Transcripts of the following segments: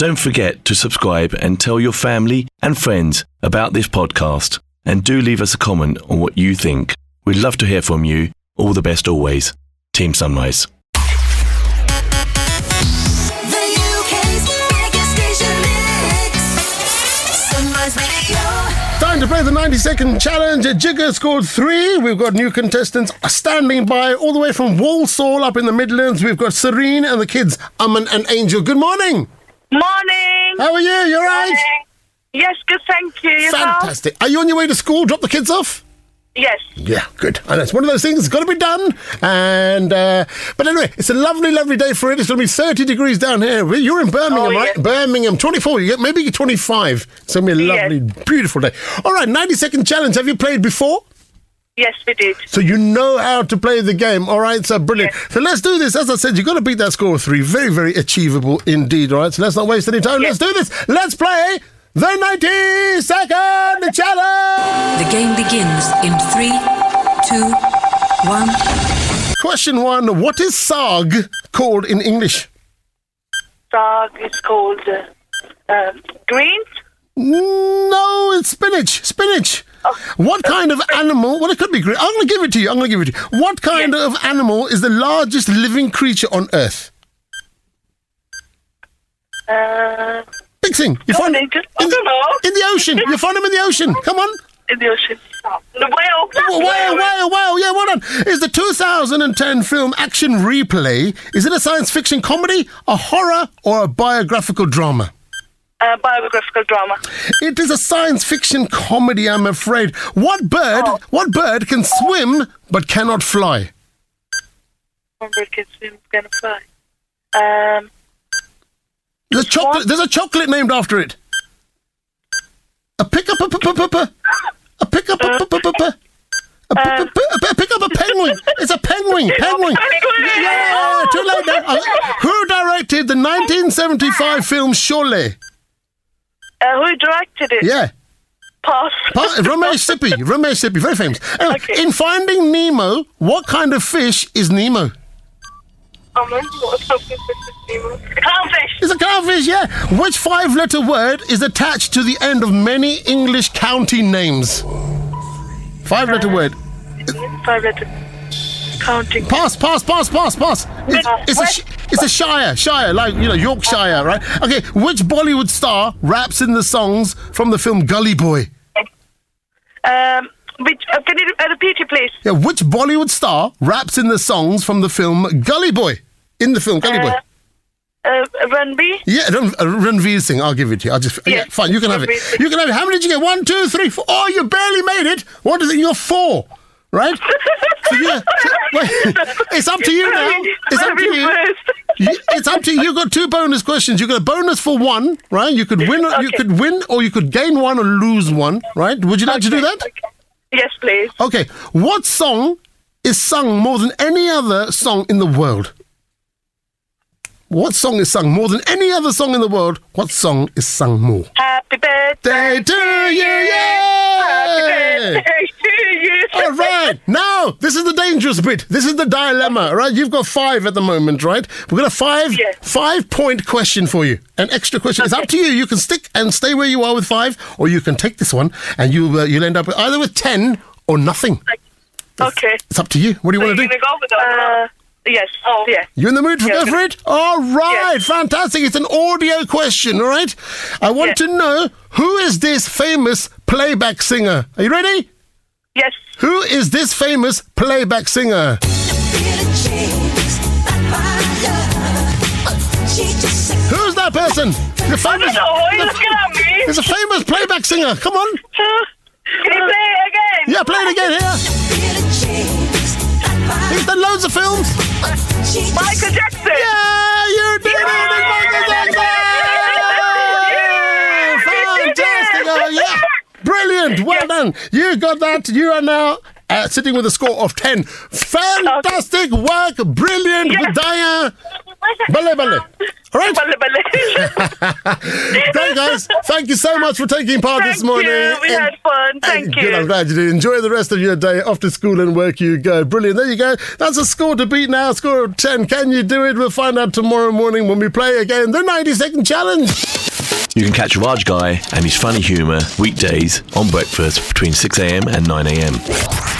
Don't forget to subscribe and tell your family and friends about this podcast. And do leave us a comment on what you think. We'd love to hear from you. All the best always. Team Sunrise. The UK's biggest station mix. Sunrise Radio. Time to play the 90 second challenge. Jigger scored three. We've got new contestants standing by all the way from Walsall up in the Midlands. We've got Serene and the kids, Aman and Angel. Good morning. Morning. How are you? You all right? Yes, good, thank you. Yourself? Fantastic. Are you on your way to school? Drop the kids off? Yes. Yeah, good. And it's one of those things that's got to be done. And uh, but anyway, it's a lovely, lovely day for it. It's going to be 30 degrees down here. You're in Birmingham, Oh, right? Birmingham, 24. You get maybe you're 25. It's going to be a Yes. lovely, beautiful day. All right, 90 second challenge. Have you played before? Yes, we did. So you know how to play the game. All right, so brilliant. Yes. So let's do this. As I said, you've got to beat that score of three. Very, very achievable indeed. All right, so let's not waste any time. Yes. Let's do this. Let's play the 90 second challenge. The game begins in three, two, one. Question one What is SAG called in English? Dog is called uh, um, greens. No, it's spinach. Spinach. What kind of animal? Well, it could be great. I'm going to give it to you. I'm going to give it to you. What kind of animal is the largest living creature on Earth? Uh, Big thing. You find I don't in the, know. in the ocean. You find them in the ocean. Come on. in the ocean. The whale. Well, well, well, well, yeah, well done. Is the 2010 film Action Replay, is it a science fiction comedy, a horror, or a biographical drama? Uh, biographical drama. It is a science fiction comedy, I'm afraid. What bird, Oh. what bird can swim but cannot fly? One bird can swim, can fly. Um, There's a chocolate, What? there's a chocolate named after it. A pick up a p- p- p- p- a pick up a p- p- p- p- a p- p- p- a pick up a penguin. It's a penguin. Penguin. Yeah, too late now. Uh, Who directed the 1975 film Sholay? Uh, who directed it? Yeah. Pass. Pa- Ramesh Sippy. Ramesh Sippy. Very famous. Anyway, Okay. In Finding Nemo, what kind of fish is Nemo? A clownfish. It's a clownfish, yeah. Which five letter word is attached to the end of many English county names? Five letter word. Five letter. Counting. Pass, pass, pass, pass, pass. It's, it's, a, it's a shire, shire, like, you know, Yorkshire, right? Okay, which Bollywood star raps in the songs from the film Gully Boy? Um, which, uh, can you uh, repeat it, please? Yeah, which Bollywood star raps in the songs from the film Gully Boy? In the film Gully Boy. Uh, uh, Ranbir? Yeah, Ran- uh, Ranveer Singh. I'll give it to you. I'll just yeah, Yeah, fine. You can have it. Singh. You can have it. How many did you get? One, two, three, four. Oh, you barely made it. What is it? You're four, right? So yeah, so- wait, it's up to you now. It's up to you. You- It's up to you. You've got two bonus questions. You got a bonus for one, right? You could win. Or, You could win, or you could gain one or lose one, right? Would you like to do that? Yes, please. Okay. What song is sung more than any other song in the world? What song is sung more than any other song in the world? What song is sung more? Happy birthday Day to you, Happy birthday to you. All right, now this is the dangerous bit. This is the dilemma, all right? You've got five at the moment, right? We've got a five Yes. five point question for you. An extra question. It's up to you. You can stick and stay where you are with five, or you can take this one and you uh, you'll end up either with ten or nothing. Okay. It's up to you. What do you want to do? go with that? Uh, yes. Oh. Yeah. You in the mood for Yeah. go for it? All right, Yes. fantastic. It's an audio question, all right? I want Yeah. to know Who is this famous playback singer? Are you ready? Yes. Who is this famous playback singer? Who's that person? The I famous. don't know. Are you looking at me? It's a famous playback singer. Come on. Can you play it again? Yeah, play it again here. He's done loads of films. Michael Jackson. Yeah, you did it, Michael Jackson! Fantastic! Oh, yeah. Brilliant. Well done. You got that. You are now uh, sitting with a score of 10. Fantastic work. Brilliant. Yeah. Vidya. Bale, bale. All right. Balle, balle. Great, guys. Thank you so much for taking part this morning. you. We And- had fun. Thank you. Good, I'm glad you did. Enjoy the rest of your day. Off to school and work you go. Brilliant. There you go. That's a score to beat now. Score of 10. Can you do it? We'll find out tomorrow morning when we play again the 90 second challenge. You can catch Raj Ghai and his funny humour weekdays on breakfast between 6am and 9am.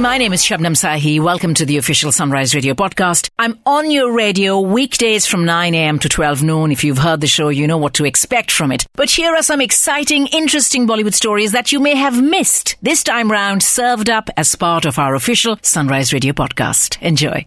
My name is Shabnam Sahi. Welcome to the official Sunrise Radio podcast. I'm on your radio weekdays from 9 a.m. to 12 noon. If you've heard the show, you know what to expect from it. But here are some exciting, interesting Bollywood stories that you may have missed. This time round, served up as part of our official Sunrise Radio podcast. Enjoy.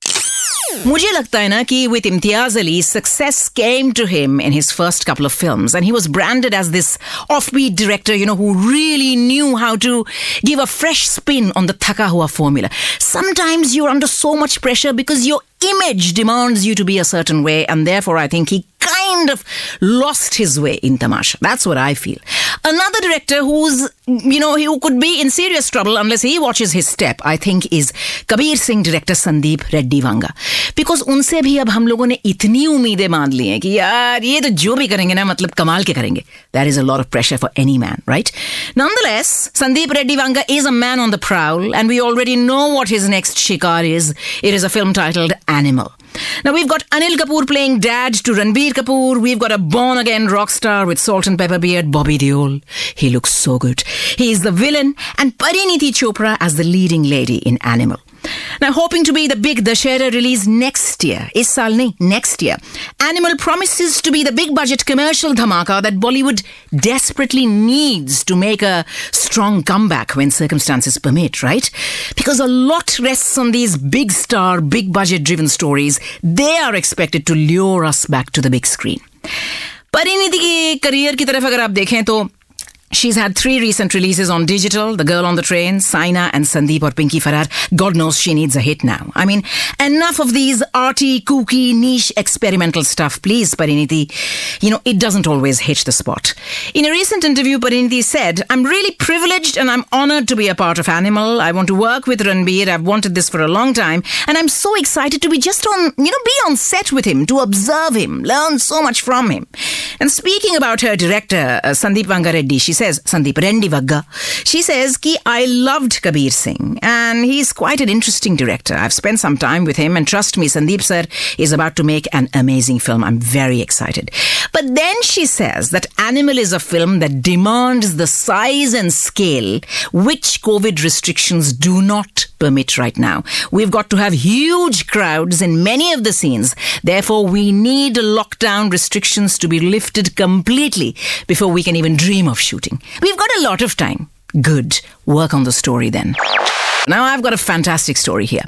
मुझे लगता है ना कि with Imtiaz Ali, success came to him in his first couple of films, and he was branded as this offbeat director, you know, who really knew how to give a fresh spin on the Thaka Hua formula. Sometimes you're under so much pressure because your image demands you to be a certain way, and therefore I think he kind of lost his way in Tamasha. That's what I feel. Another director who's, you know, who could be in serious trouble unless he watches his step, I think, is Kabir Singh director Sandeep Reddy Vanga. Because उनसे भी अब हम लोगों ने इतनी उम्मीदें मान ली हैं कि यार ये तो जो भी करेंगे ना मतलब कमाल के करेंगे. That is a lot of pressure for any man, right? Nonetheless, Sandeep Reddy Vanga is a man on the prowl, and we already know what his next shikar is. It is a film titled Animal. Now we've got Anil Kapoor playing dad to Ranbir Kapoor. We've got a born again rock star with salt and pepper beard, Bobby Deol. He looks so good. He is the villain, and Parineeti Chopra as the leading lady in Animal. Now, hoping to be the big Dussehra release next year, is salni next year, Animal promises to be the big budget commercial dhamaka that Bollywood desperately needs to make a strong comeback when circumstances permit, right? Because a lot rests on these big star, big budget driven stories. They are expected to lure us back to the big screen. Parineeti की career की तरफ अगर आप देखें तो She's had three recent releases on digital The Girl on the Train, Saina, and Sandeep Aur Pinky Faraar. God knows she needs a hit now. I mean, enough of these arty, kooky, niche, experimental stuff, please, Parineeti. You know, it doesn't always hit the spot. In a recent interview, Parineeti said, I'm really privileged and I'm honored to be a part of Animal. I want to work with Ranbir. I've wanted this for a long time. And I'm so excited to be just on, you know, be on set with him, to observe him, learn so much from him. And speaking about her director, uh, Sandeep Vangareddy, she says, Sandeep Rendi Vagga, she says, ki I loved Kabir Singh and he's quite an interesting director. I've spent some time with him and trust me, Sandeep sir is about to make an amazing film. I'm very excited. But then she says that Animal is a film that demands the size and scale which COVID restrictions do not permit right now. We've got to have huge crowds in many of the scenes. Therefore, we need lockdown restrictions to be lifted completely before we can even dream of shooting. We've got a lot of time. Good. Work on the story then. Now, I've got a fantastic story here.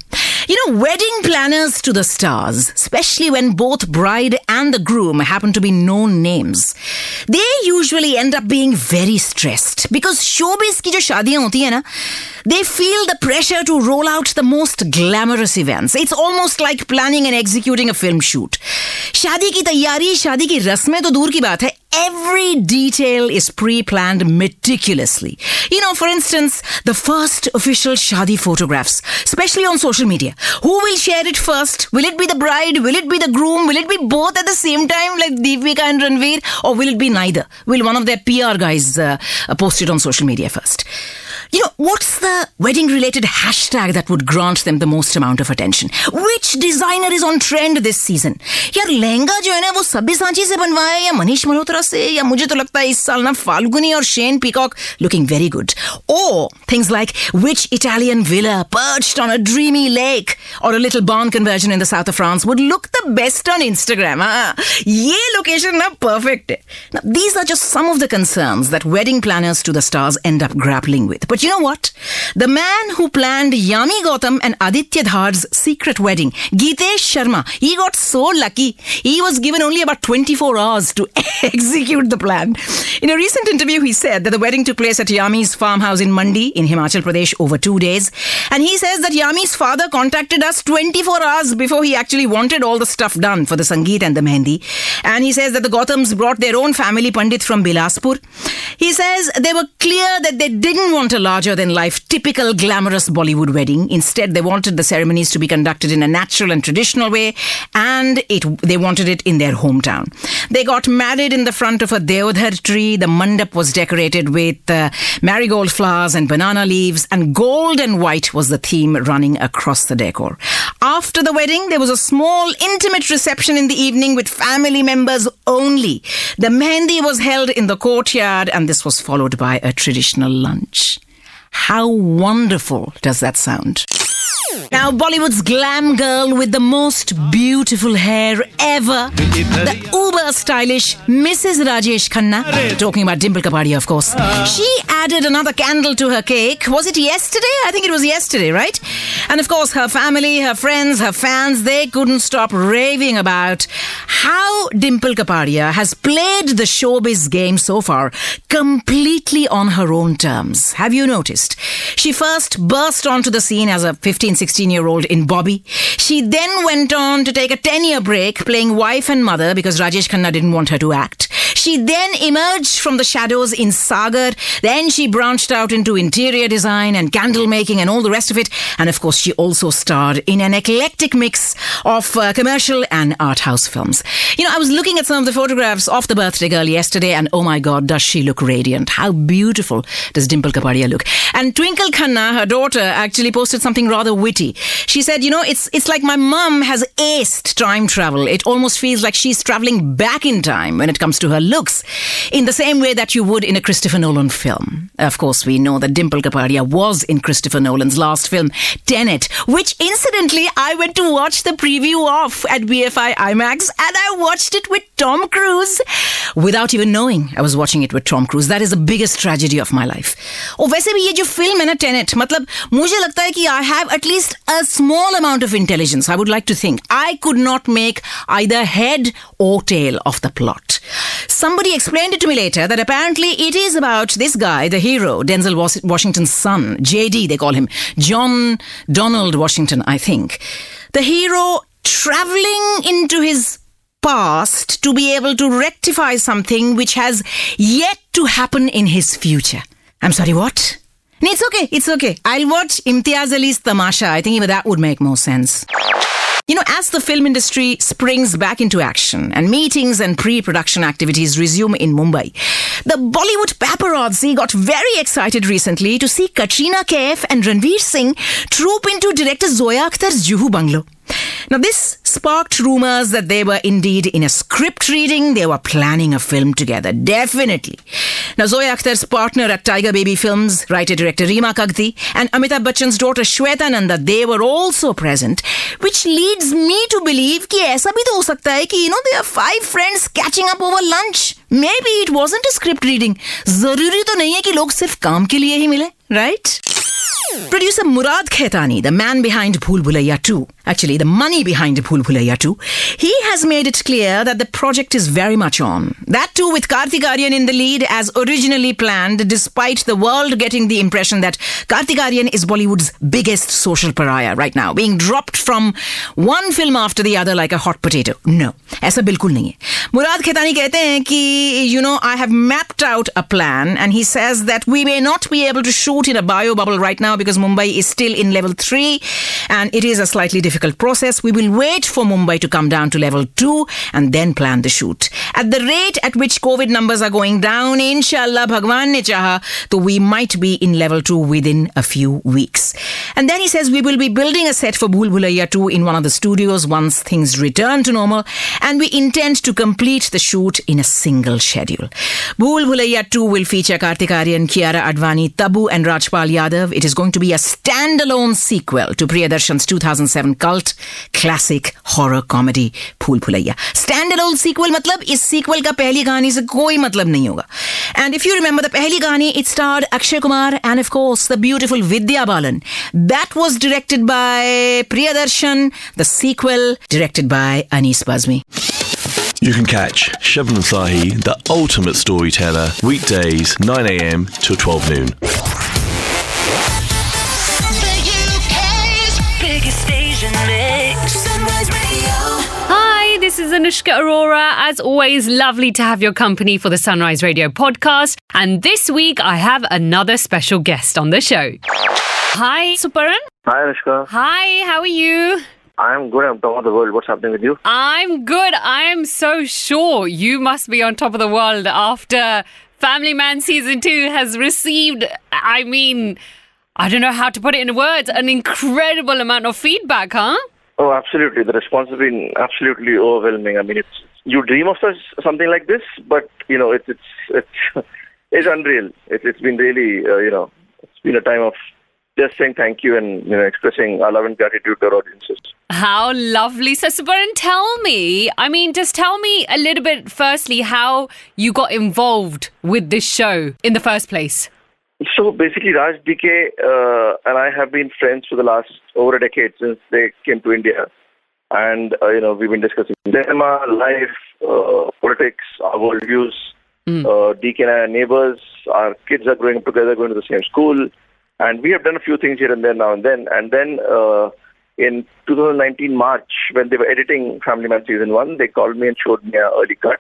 You know, wedding planners to the stars, especially when both bride and the groom happen to be known names, they usually end up being very stressed because showbiz की जो शादियां होती है ना, they feel the pressure to roll out the most glamorous events. It's almost like planning and executing a film shoot. शादी की तैयारी, शादी की रस्में तो दूर की बात है. Every detail is pre-planned meticulously. You know, for instance, the first official shadi photographs, especially on social media. Who will share it first? Will it be the bride? Will it be the groom? Will it be both at the same time, like Deepika and Ranveer? Or will it be neither? Will one of their PR guys uh, post it on social media first? You know, what's the wedding related hashtag that would grant them the most amount of attention? Which designer is on trend this season? यार लहंगा जो है ना वो सब्बी सांची से बनवाया है या मनीष मल्होत्रा से या मुझे तो लगता है इस साल ना फाल्गुनी और Shane peacock looking very good. Or things like which Italian villa perched on a dreamy lake or a little barn conversion in the south of France would look the best on Instagram. हाँ, ये location ना perfect है. Now, these are just some of the concerns that wedding planners to the stars end up grappling with. But you know what? The man who planned Yami Gautam and Aditya Dhar's secret wedding, Geetesh Sharma, he got so lucky. He was given only about 24 hours to execute the plan. In a recent interview, he said that the wedding took place at Yami's farmhouse in Mandi in Himachal Pradesh over two days. And he says that Yami's father contacted us 24 hours before he actually wanted all the stuff done for the Sangeet and the Mehndi. And he says that the Gautams brought their own family Pandit from Bilaspur. He says they were clear that they didn't want a larger than life, typical glamorous Bollywood wedding. Instead, they wanted the ceremonies to be conducted in a natural and traditional way, and it they wanted it in their hometown. They got married in the front of a deodhar tree. The mandap was decorated with uh, marigold flowers and banana leaves, and gold and white was the theme running across the decor. After the wedding, there was a small, intimate reception in the evening with family members only. The mehndi was held in the courtyard, and this was followed by a traditional lunch. How wonderful does that sound? Now, Bollywood's glam girl with the most beautiful hair ever, the uber stylish Mrs. Rajesh Khanna, talking about Dimple Kapadia, of course. She added another candle to her cake. Was it yesterday? I think it was yesterday, right? And of course, her family, her friends, her fans, they couldn't stop raving about how Dimple Kapadia has played the showbiz game so far completely on her own terms. Have you noticed? She first burst onto the scene as a 15, 16 year old in Bobby. She then went on to take a 10 year break playing wife and mother because Rajesh Khanna didn't want her to act. She then emerged from the shadows in Sagar. Then she branched out into interior design and candle making and all the rest of it. And of course, she also starred in an eclectic mix of uh, commercial and art house films. You know, I was looking at some of the photographs of the birthday girl yesterday, and oh my god, does she look radiant? How beautiful does Dimple Kapadia look? And Twinkle Khanna, her daughter, actually posted something rather witty. She said, "You know, it's it's like my mum has aced time travel. It almost feels like she's traveling back in time when it comes to her looks, in the same way that you would in a Christopher Nolan film. Of course, we know that Dimple Kapadia was in Christopher Nolan's last film, Tenet, which incidentally I went to watch the preview of at BFI IMAX, and I watched it with Tom Cruise without even knowing I was watching it with Tom Cruise. That is the biggest tragedy of my life. और वैसे भी ये जो film है ना Tenet मतलब मुझे लगता है कि I have at least least a small amount of intelligence, I would like to think. I could not make either head or tail of the plot. Somebody explained it to me later that apparently it is about this guy, the hero, Denzel Washington's son, JD, they call him, John Donald Washington, I think. The hero traveling into his past to be able to rectify something which has yet to happen in his future. I'm sorry, what? No, it's okay. It's okay. I'll watch Imtiaz Ali's Tamasha. I think even that would make more sense. You know, as the film industry springs back into action and meetings and pre production activities resume in Mumbai, the Bollywood paparazzi got very excited recently to see Katrina Kaif and Ranveer Singh troop into director Zoya Akhtar's Juhu Bungalow. Now, this sparked rumors that they were indeed in a script reading, they were planning a film together, definitely. Now, Zoya Akhtar's partner at Tiger Baby Films, writer director Reema Kagti, and Amitabh Bachchan's daughter Shweta Nanda, they were also present, which leads me to believe कि ऐसा भी तो हो सकता है कि you know, they are five friends catching up over lunch. Maybe it wasn't a script reading. जरूरी तो नहीं है कि लोग सिर्फ काम के लिए ही मिले, right? Producer Murad Khetani, the man behind Bhool Bhulaiyaa 2, actually the money behind Bhool Bhulaiyaa 2, he has made it clear that the project is very much on. That too with Kartik Aaryan in the lead as originally planned, despite the world getting the impression that Kartik Aaryan is Bollywood's biggest social pariah right now, being dropped from one film after the other like a hot potato. No, ऐसा बिल्कुल नहीं है. Murad Khetani कहते हैं कि, you know, I have mapped out a plan and he says that we may not be able to shoot in a bio bubble right now because Mumbai is still in level three and it is a slightly difficult process. We will wait for Mumbai to come down to level two and then plan the shoot. At the rate at which COVID numbers are going down, inshallah, Bhagwan ne chaha, so we might be in level two within a few weeks. And then he says we will be building a set for Bhool Bhulaiyaa 2 in one of the studios once things return to normal and we intend to complete the shoot in a single schedule. Bhool Bhulaiyaa 2 will feature Kartik Aaryan, Kiara Advani, Tabu and Rajpal Yadav. It is going to be a standalone sequel to Priyadarshan's 2007 cult classic horror comedy Bhool Bhulaiyaa. Standalone sequel matlab is sequel का पहली कहानी से कोई matlab नहीं होगा. And if you remember the पहली कहानी, it starred Akshay Kumar and of course the beautiful Vidya Balan. That was directed by Priyadarshan. The sequel directed by Anees Bazmee. You can catch Shabnam Sahi, the ultimate storyteller, weekdays 9am to 12 noon. Is Anushka Arora. As always, lovely to have your company for the Sunrise Radio podcast. And this week, I have another special guest on the show. Hi, Suparn. Hi, Anushka. Hi, how are you? I'm good. I'm top of the world. What's happening with you? I'm good. I'm so sure you must be on top of the world after Family Man season two has received, I mean, I don't know how to put it in words, an incredible amount of feedback, huh? Oh, absolutely. The response has been absolutely overwhelming. I mean, it's you dream of such something like this, but you know, it's it's it's it's unreal. It's it's been really, uh, you know, it's been a time of just saying thank you and you know expressing our love and gratitude to our audiences. How lovely. So, Suparn, tell me, I mean, just tell me a little bit, firstly, how you got involved with this show in the first place. So basically, Raj DK uh, and I have been friends for the last over a decade since they came to India, and uh, you know we've been discussing cinema, life, uh, politics, our worldviews. Uh, DK and I are neighbors. Our kids are growing up together, going to the same school, and we have done a few things here and there now and then. And then uh, in 2019 March, when they were editing Family Man season one, they called me and showed me an early cut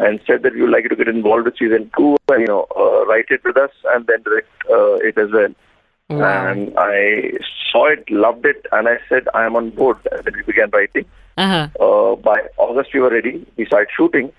and said that we would like you to get involved with season two and you know uh, write it with us and then direct uh, it as well. And I saw it, loved it, and I said I am on board. And then we began writing. Uh-huh. Uh, by August we were ready. We started shooting,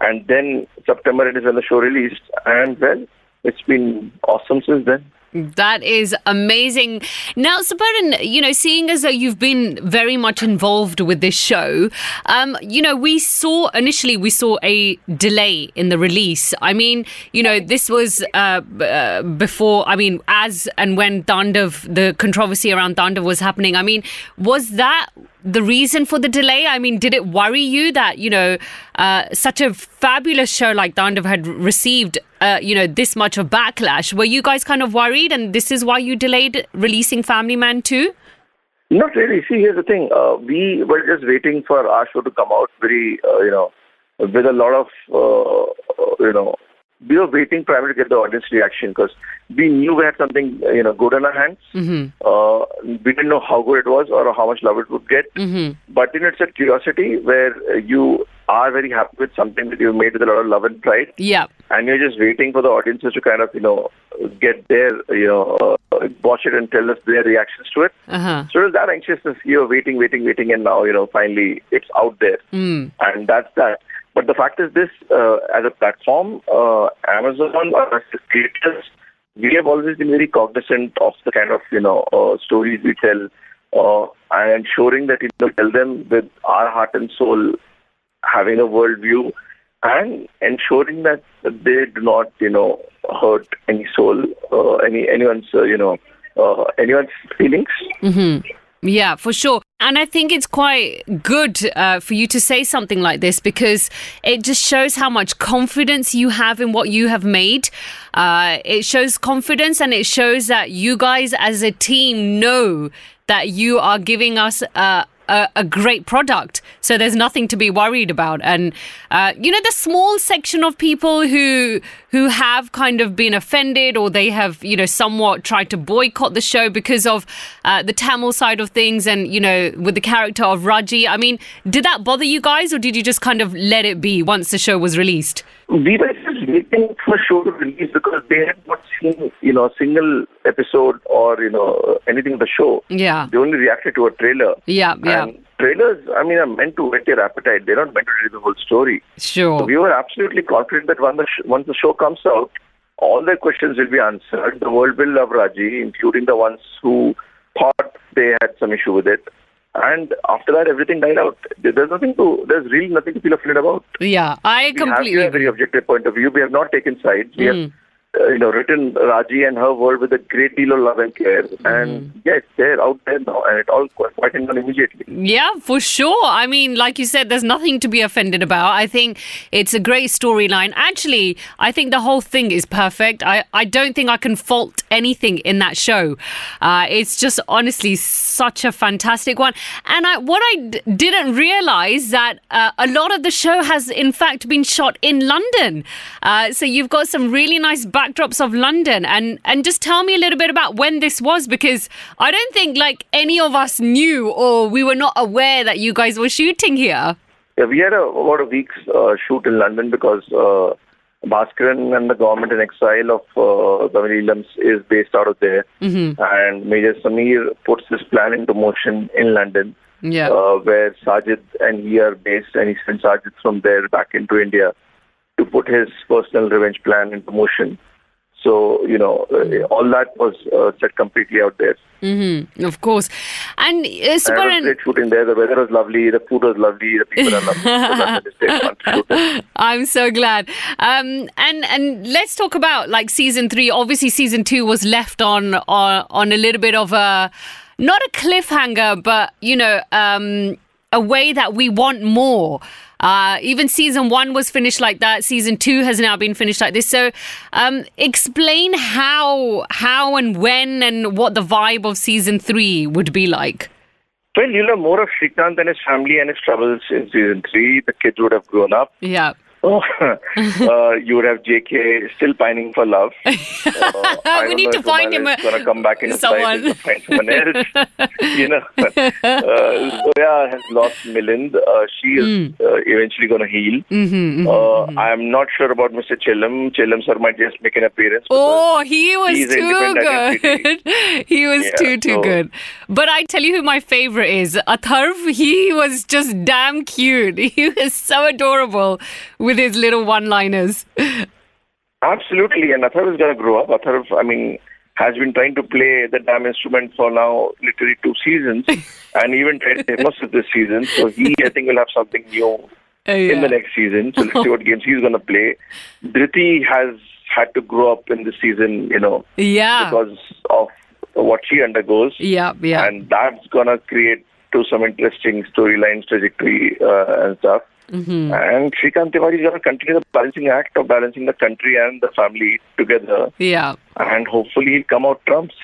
and then September it is when the show released. And well, it's been awesome since then. That is amazing. Now, Suparn, you know, seeing as though you've been very much involved with this show, um, you know, we saw initially we saw a delay in the release. I mean, you know, this was uh, uh, before. I mean, as and when Tandav, the controversy around Tandav was happening. I mean, was that the reason for the delay? I mean, did it worry you that you know uh, such a fabulous show like Tandav had received uh, you know this much of backlash? Were you guys kind of worried, and this is why you delayed releasing Family Man too? Not really. See, here's the thing. Uh, we were just waiting for our show to come out very, uh, you know, with a lot of, uh, uh, you know, we were waiting primarily to get the audience reaction because we knew we had something, you know, good in our hands. Uh, we didn't know how good it was or how much love it would get. But, you know, it's a curiosity where you are very happy with something that you've made with a lot of love and pride. Yeah. and you're just waiting for the audiences to kind of you know get their you know uh, watch it and tell us their reactions to it. Uh-huh. So it was that anxiousness. You're waiting, waiting, waiting, and now you know finally it's out there, Mm. and that's that. But the fact is this: uh, as a platform, uh, Amazon as creators, we have always been very cognizant of the kind of you know uh, stories we tell, uh, and ensuring that you know tell them with our heart and soul, having a worldview, and ensuring that they do not, you know, hurt any soul, uh, any anyone's, uh, you know, uh, anyone's feelings. Yeah, for sure. And I think it's quite good uh, for you to say something like this because it just shows how much confidence you have in what you have made. Uh, it shows confidence and it shows that you guys as a team know that you are giving us uh, a, a great product. So there's nothing to be worried about. And uh, you know, the small section of people who who have kind of been offended or they have you know somewhat tried to boycott the show because of uh, the Tamil side of things and you know with the character of Raji. I mean, did that bother you guys or did you just kind of let it be once the show was released? We were waiting for show to release because they had not seen, you know, a single episode or, you know, anything of the show. Yeah. They only reacted to a trailer. Yeah, yeah. And trailers, I mean, are meant to whet your appetite. They're not meant to tell the whole story. Sure. So we were absolutely confident that when the sh- once the show comes out, all their questions will be answered. The world will love Raji, including the ones who thought they had some issue with it. And after that, everything died out. There's nothing to, there's really nothing to feel afraid about. Yeah, I We have completely a very objective point of view. We have not taken sides. We Mm. have, uh, you know, written Raji and her world with a great deal of love and care. Mm-hmm. And yes, they're out there now, and it all quite, quite immediately. Yeah, for sure. I mean, like you said, there's nothing to be offended about. I think it's a great storyline. Actually, I think the whole thing is perfect. I, I don't think I can fault anything in that show. Uh, it's just honestly such a fantastic one. And I, what I d- didn't realize that uh, a lot of the show has in fact been shot in London. Uh, so you've got some really nice backdrops of London. And and just tell me a little bit about when this was because I don't think like any of us knew or we were not aware that you guys were shooting here. Yeah, we had a, about a week's uh, shoot in London because uh, Bhaskaran and the government in exile of uh, the Malilams is based out of there. Mm-hmm. And Major Samir puts this plan into motion in London, Yeah. uh, where Sajid and he are based, and he sent Sajid from there back into India to put his personal revenge plan into motion. So, you know, uh, all that was uh, set completely out there. Mm-hmm. Of course. And uh, was Suparn, great shooting there. The weather was lovely. The food was lovely. The people are lovely. So that's a mistake fun to shoot it. I'm so glad. Um, and and let's talk about like season three. Obviously, season two was left on on, on a little bit of a not a cliffhanger, but you know, um, a way that we want more. Uh, even season one was finished like that. Season two has now been finished like this. So, um, explain how, how, and when, and what the vibe of season three would be like. Well, you'll have more of Shrikant and his family and his troubles in season three. The kids would have grown up. Yeah. Oh, uh, you would have JK still pining for love. Uh, We need to find him a- gonna come back in someone. life find someone else. you know, uh, Zoya has lost Milind. Uh, she is uh, eventually going to heal. Mm-hmm, Uh, I am not sure about Mr. Chellam. Chellam sir might just make an appearance. Oh, he was too good. he was Yeah, too, too so- good. But I tell you who my favorite is. Atharv, he was just damn cute. He was so adorable with his little one liners. Absolutely, and Atharv is going to grow up. Atharv, I mean, has been trying to play the damn instrument for now literally two seasons, and even tried demos this season. So he, I think, will have something new in the next season. So let's see what games he's going to play. Dhriti has had to grow up in this season, you know, Yeah. because of what she undergoes, Yeah, yeah. and that's going to create to some interesting storylines, trajectory, uh, and stuff. Mm-hmm. And Shrikant Tiwari is going to continue the balancing act of balancing the country and the family together, yeah. and hopefully he'll come out trumps.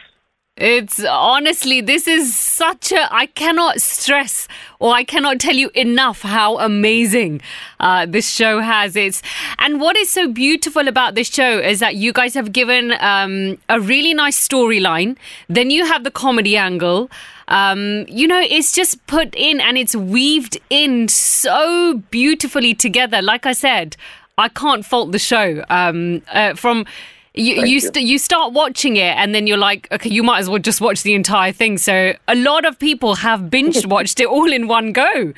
It's honestly, this is such a. I cannot stress or I cannot tell you enough how amazing uh, this show has. It's and what is so beautiful about this show is that you guys have given um, a really nice storyline. Then you have the comedy angle. Um, you know, it's just put in and it's weaved in so beautifully together. Like I said, I can't fault the show. Um, uh, from you, Thank you, st- you start watching it and then you're like, okay, you might as well just watch the entire thing. So a lot of people have binge watched it all in one go.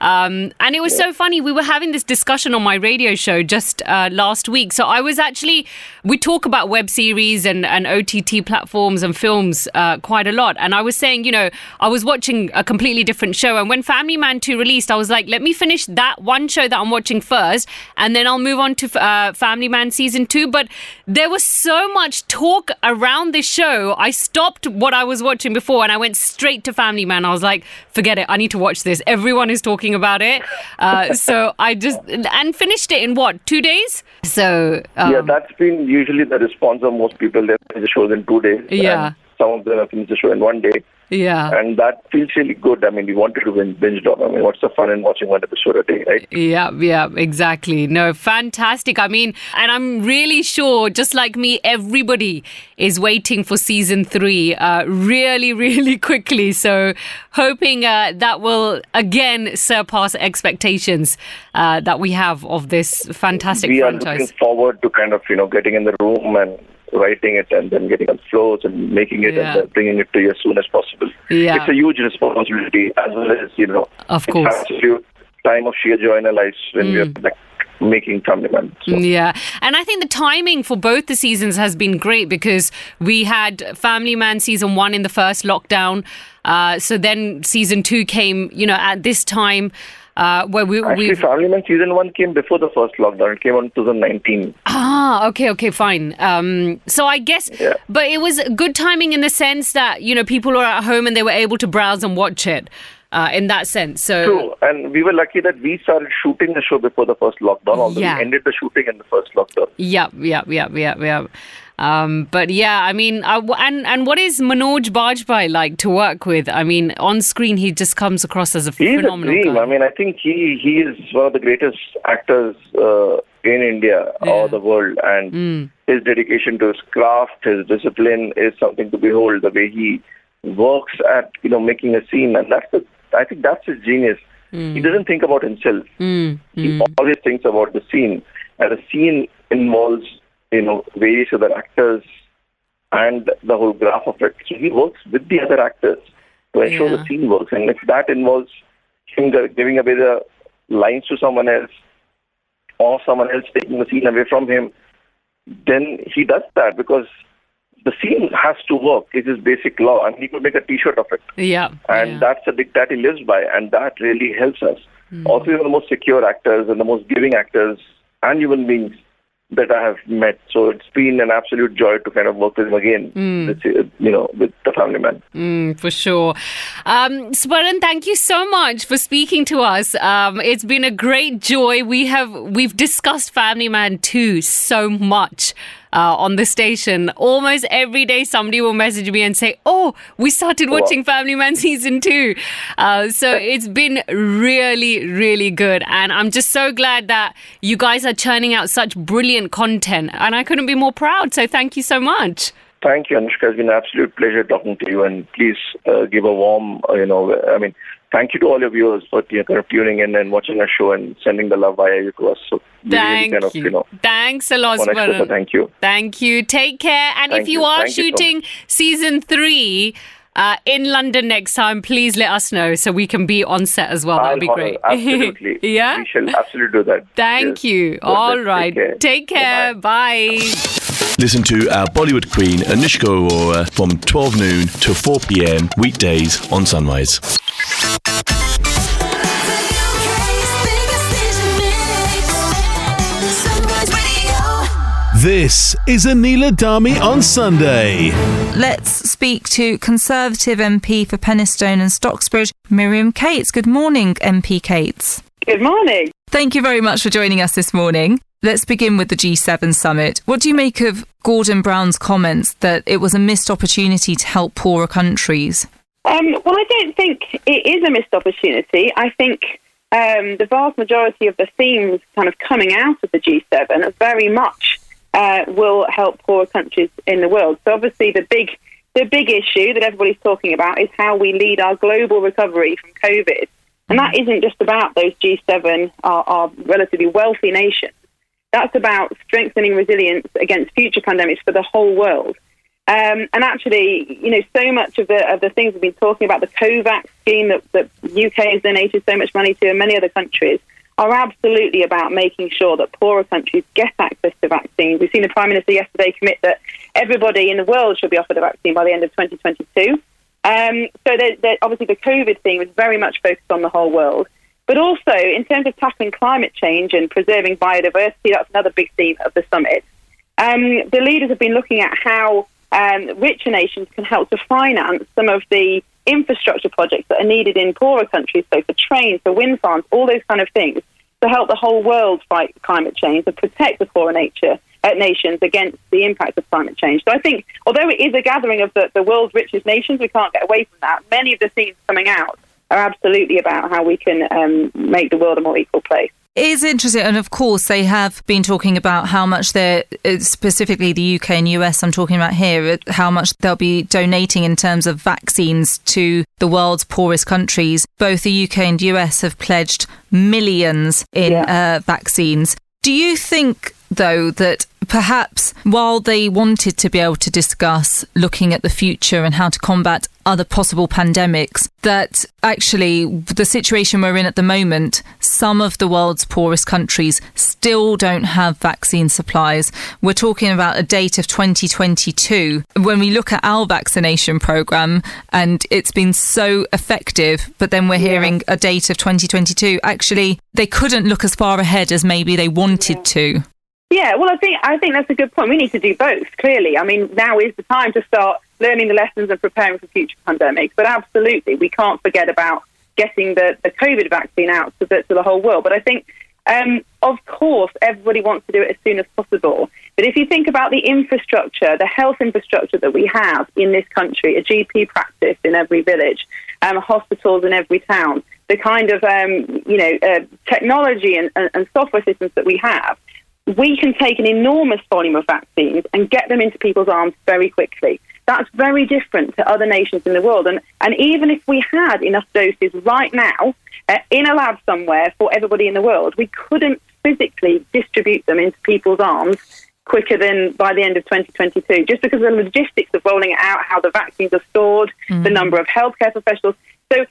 Um, and it was so funny. We were having this discussion on my radio show just uh, last week. So I was actually, we talk about web series and, and OTT platforms and films uh, quite a lot. And I was saying, you know, I was watching a completely different show. And when Family Man 2 released, I was like, let me finish that one show that I'm watching first. And then I'll move on to uh, Family Man season two. But there was so much talk around this show. I stopped what I was watching before and I went straight to Family Man. I was like, forget it. I need to watch this. Everyone is talking about it. Uh, so I just, and finished it in what, two days? So, um, yeah, that's been usually the response of most people. They finish the shows in two days. Yeah. Some of them have finished the show in one day, Yeah. and that feels really good. I mean, we wanted to binge binge on. I mean, what's the fun in watching one episode a day, right? Yeah, yeah, exactly. No, fantastic. I mean, and I'm really sure, just like me, everybody is waiting for season three uh, really, really quickly. So, hoping uh, that will again surpass expectations uh, that we have of this fantastic we are franchise. looking forward to kind of you know getting in the room and writing it and then getting on floors and making it Yeah. and bringing it to you as soon as possible. Yeah. It's a huge responsibility as well as you know Of course. time of sheer joy in our lives when we are Mm. like making Family Man. So. Yeah. And I think the timing for both the seasons has been great because we had Family Man season one in the first lockdown. Uh, so then season two came, you know, at this time uh, where we, Actually, we've. Family Man season one came before the first lockdown. It came on 2019. Ah, okay, okay, fine. Um, so I guess, Yeah. but it was good timing in the sense that, you know, people were at home and they were able to browse and watch it uh, in that sense. So. True, and we were lucky that we started shooting the show before the first lockdown. Although Yeah. we ended the shooting in the first lockdown. Yep, yep, yep, yep, yep. Um, but yeah, I mean, uh, and and what is Manoj Bajpayee like to work with? I mean, on screen he just comes across as a He's a phenomenal dream. guy. I mean, I think he he is one of the greatest actors uh, in India or the world, and Mm. his dedication to his craft, his discipline is something to behold. The way he works at you know making a scene, and that's the, I think that's his genius. He doesn't think about himself. Mm, He always thinks about the scene, and the scene involves you know various other actors and the whole graph of it. So he works with the other actors to ensure Yeah. the scene works, and if that involves him gi- giving away the lines to someone else or someone else taking the scene away from him, then he does that because the scene has to work. It's his basic law, and he could make a T-shirt of it yeah, and yeah. that's the dictat he lives by, and that really helps us. Hmm. Also, you're the most secure actors and the most giving actors and human beings that I have met. So it's been an absolute joy to kind of work with him again. This, uh, you know, with the Family Man. Mm, for sure. Um, Swaran, thank you so much for speaking to us. Um, it's been a great joy. We have we've discussed Family Man 2 so much. Uh, on the station, almost every day somebody will message me and say, "Oh, we started watching Family Man season two. Uh, so it's been really, really good, and I'm just so glad that you guys are churning out such brilliant content, and I couldn't be more proud. So thank you so much. Thank you, Anushka. It's been an absolute pleasure talking to you, and please uh, give a warm, uh, you know, I mean, thank you to all your viewers for you know, kind of tuning in and watching our show and sending the love via you to us. So we really Thank kind of, you. you know, Thanks a lot, want to express a Swaran. thank you. Thank you. Take care. And if you, you. are Thank you so shooting season three uh, in London next time, please let us know so we can be on set as well. That'd be great. follow. Absolutely. yeah. We shall absolutely do that. Thank Yes. you. God All bless. right. Take care. Take care. Bye-bye. Bye. Listen to our Bollywood queen Anushka Arora from 12 noon to 4 p.m. weekdays on Sunrise. This is Anila Dhami on Sunday. Let's speak to Conservative MP for Penistone and Stocksbridge, Miriam Cates. Good morning, MP Cates. Good morning. Thank you very much for joining us this morning. Let's begin with the G7 summit. What do you make of Gordon Brown's comments that it was a missed opportunity to help poorer countries? Um, well, I don't think it is a missed opportunity. I think um, the vast majority of the themes kind of coming out of the G7 are very much uh, will help poorer countries in the world. So obviously, the big the big issue that everybody's talking about is how we lead our global recovery from COVID, and that isn't just about those G7 our, our relatively wealthy nations. That's about strengthening resilience against future pandemics for the whole world. Um, and actually, you know, so much of the of the things we've been talking about, the COVAX scheme that the UK has donated so much money to, and many other countries, are absolutely about making sure that poorer countries get access to vaccines. We've seen the Prime Minister yesterday commit that everybody in the world should be offered a vaccine by the end of 2022. Um, so that, that obviously the COVID thing was very much focused on the whole world. But also, in terms of tackling climate change and preserving biodiversity, that's another big theme of the summit. Um, the leaders have been looking at how um, richer nations can help to finance some of the infrastructure projects that are needed in poorer countries, so for trains, for wind farms, all those kind of things, to help the whole world fight climate change and protect the poorer nature. uh, nations against the impact of climate change. So I think, although it is a gathering of the, the world's richest nations, we can't get away from that. Many of the themes coming out are absolutely about how we can um, make the world a more equal place. It is interesting, and of course, they have been talking about how much they're uh, specifically the UK and US. I'm talking about here, uh, how much they'll be donating in terms of vaccines to the world's poorest countries. Both the UK and US have pledged millions in Yeah. uh, vaccines. Do you think, though, that perhaps while they wanted to be able to discuss looking at the future and how to combat other possible pandemics, that actually the situation we're in at the moment, some of the world's poorest countries still don't have vaccine supplies. We're talking about a date of 2022. When we look at our vaccination program and it's been so effective, but then we're hearing a date of 2022, actually, they couldn't look as far ahead as maybe they wanted to. Yeah, well, I think I think that's a good point. We need to do both. Clearly, I mean, now is the time to start learning the lessons and preparing for future pandemics. But absolutely, we can't forget about getting the, the COVID vaccine out to the, to the whole world. But I think, um, of course, everybody wants to do it as soon as possible. But if you think about the infrastructure, the health infrastructure that we have in this country, a GP practice in every village, um, hospitals in every town, the kind of um, you know uh, technology and, and, and software systems that we have, we can take an enormous volume of vaccines and get them into people's arms very quickly. That's very different to other nations in the world. And, and even if we had enough doses right now uh, in a lab somewhere for everybody in the world, we couldn't physically distribute them into people's arms quicker than by the end of 2022, just because of the logistics of rolling it out, how the vaccines are stored, the number of healthcare professionals. So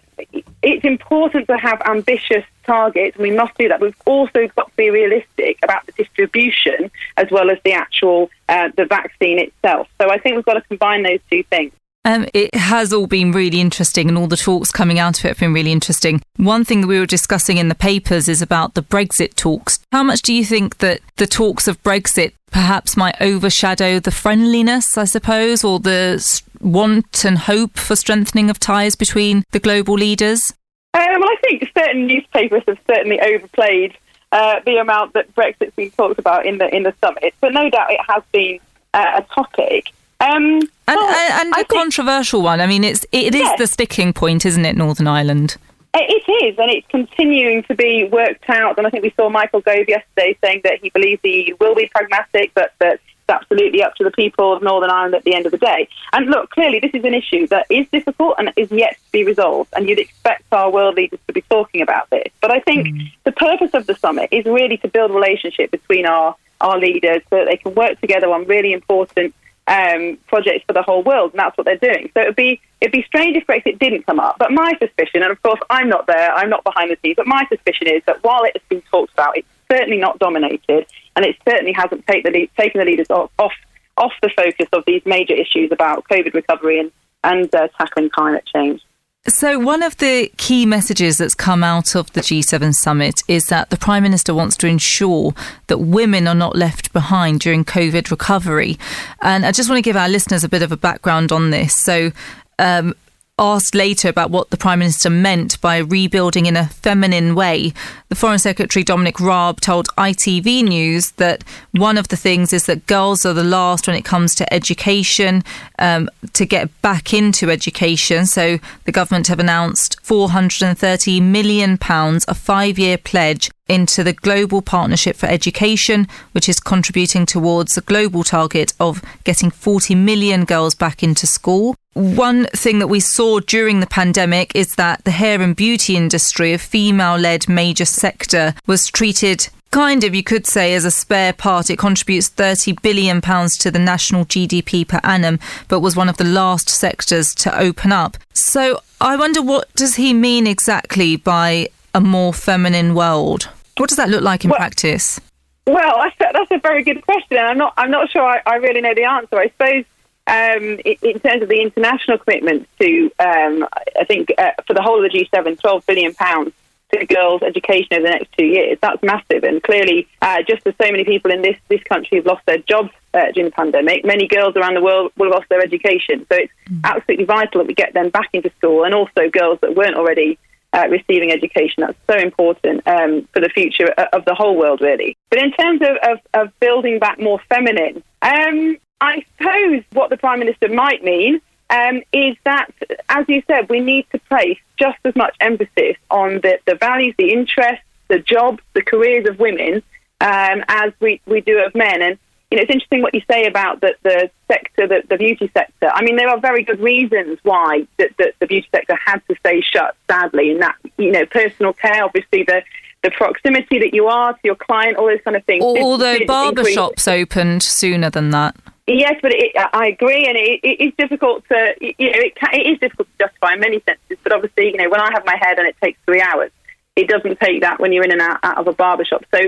it's important to have ambitious targets, and we must do that. We've also got to be realistic about the distribution as well as the actual uh, the vaccine itself. So I think we've got to combine those two things. Um, it has all been really interesting, and all the talks coming out of it have been really interesting. One thing that we were discussing in the papers is about the Brexit talks. How much do you think that the talks of Brexit perhaps might overshadow the friendliness, I suppose, or the want and hope for strengthening of ties between the global leaders? Um, well, I think certain newspapers have certainly overplayed uh, the amount that Brexit's been talked about in the in the summit, but no doubt it has been uh, a topic. Um, And, well, and, a think- controversial one. I mean, it's it is Yes. the sticking point, isn't it, Northern Ireland? It is, and it's continuing to be worked out. And I think we saw Michael Gove yesterday saying that he believes he will be pragmatic, but that it's absolutely up to the people of Northern Ireland at the end of the day. And look, clearly, this is an issue that is difficult and is yet to be resolved. And you'd expect our world leaders to be talking about this. But I think the purpose of the summit is really to build a relationship between our, our leaders so that they can work together on really important um, projects for the whole world, and that's what they're doing. So it'd be it'd be strange if Brexit didn't come up. But my suspicion, and of course I'm not there, I'm not behind the scenes, but my suspicion is that while it has been talked about, it's certainly not dominated, and it certainly hasn't take the lead, taken the leaders off, off off the focus of these major issues about COVID recovery and and uh, tackling climate change. So, one of the key messages that's come out of the G7 summit is that the Prime Minister wants to ensure that women are not left behind during COVID recovery. And I just want to give our listeners a bit of a background on this. So, um, asked later about what the Prime Minister meant by rebuilding in a feminine way, the Foreign Secretary Dominic Raab told ITV News that one of the things is that girls are the last when it comes to education, um, to get back into education. So the government have announced £430 million, a five year pledge into the Global Partnership for Education, which is contributing towards the global target of getting 40 million girls back into school. One thing that we saw during the pandemic is that the hair and beauty industry, a female led major sector, was treated kind of, you could say, as a spare part. It contributes £30 billion to the national GDP per annum, but was one of the last sectors to open up. So I wonder what does he mean exactly by a more feminine world? What does that look like in Well- practice? Well, that's a very good question, I'm not. I'm not sure I, I really know the answer. I suppose um, in, terms of the international commitments to, um, I think uh, for the whole of the G7, 12 billion pounds to girls' education over the next two years. That's massive, and clearly, uh, just as so many people in this this country have lost their jobs uh, during the pandemic, many girls around the world will have lost their education. So it's absolutely vital that we get them back into school, and also girls that weren't already uh, receiving education. That's so important um, for the future of the whole world, really. But in terms of, of, of building back more feminine, um, I suppose what the Prime Minister might mean um, is that, as you said, we need to place just as much emphasis on the, the values, the interests, the jobs, the careers of women um, as we, we do of men. And you know, it's interesting what you say about the, the sector, the, the beauty sector. I mean, there are very good reasons why the, the, the beauty sector had to stay shut, sadly, and that, you know, personal care, obviously, the, the proximity that you are to your client, all those kind of things. Although Did- did barber increase- shops opened sooner than that. Yes, but it, I agree, and it, it is difficult to, you know, it, can, it is difficult to justify in many senses. But obviously, you know, when I have my hair done, it takes three hours. It doesn't take that when you're in and out, out of a barber shop. So,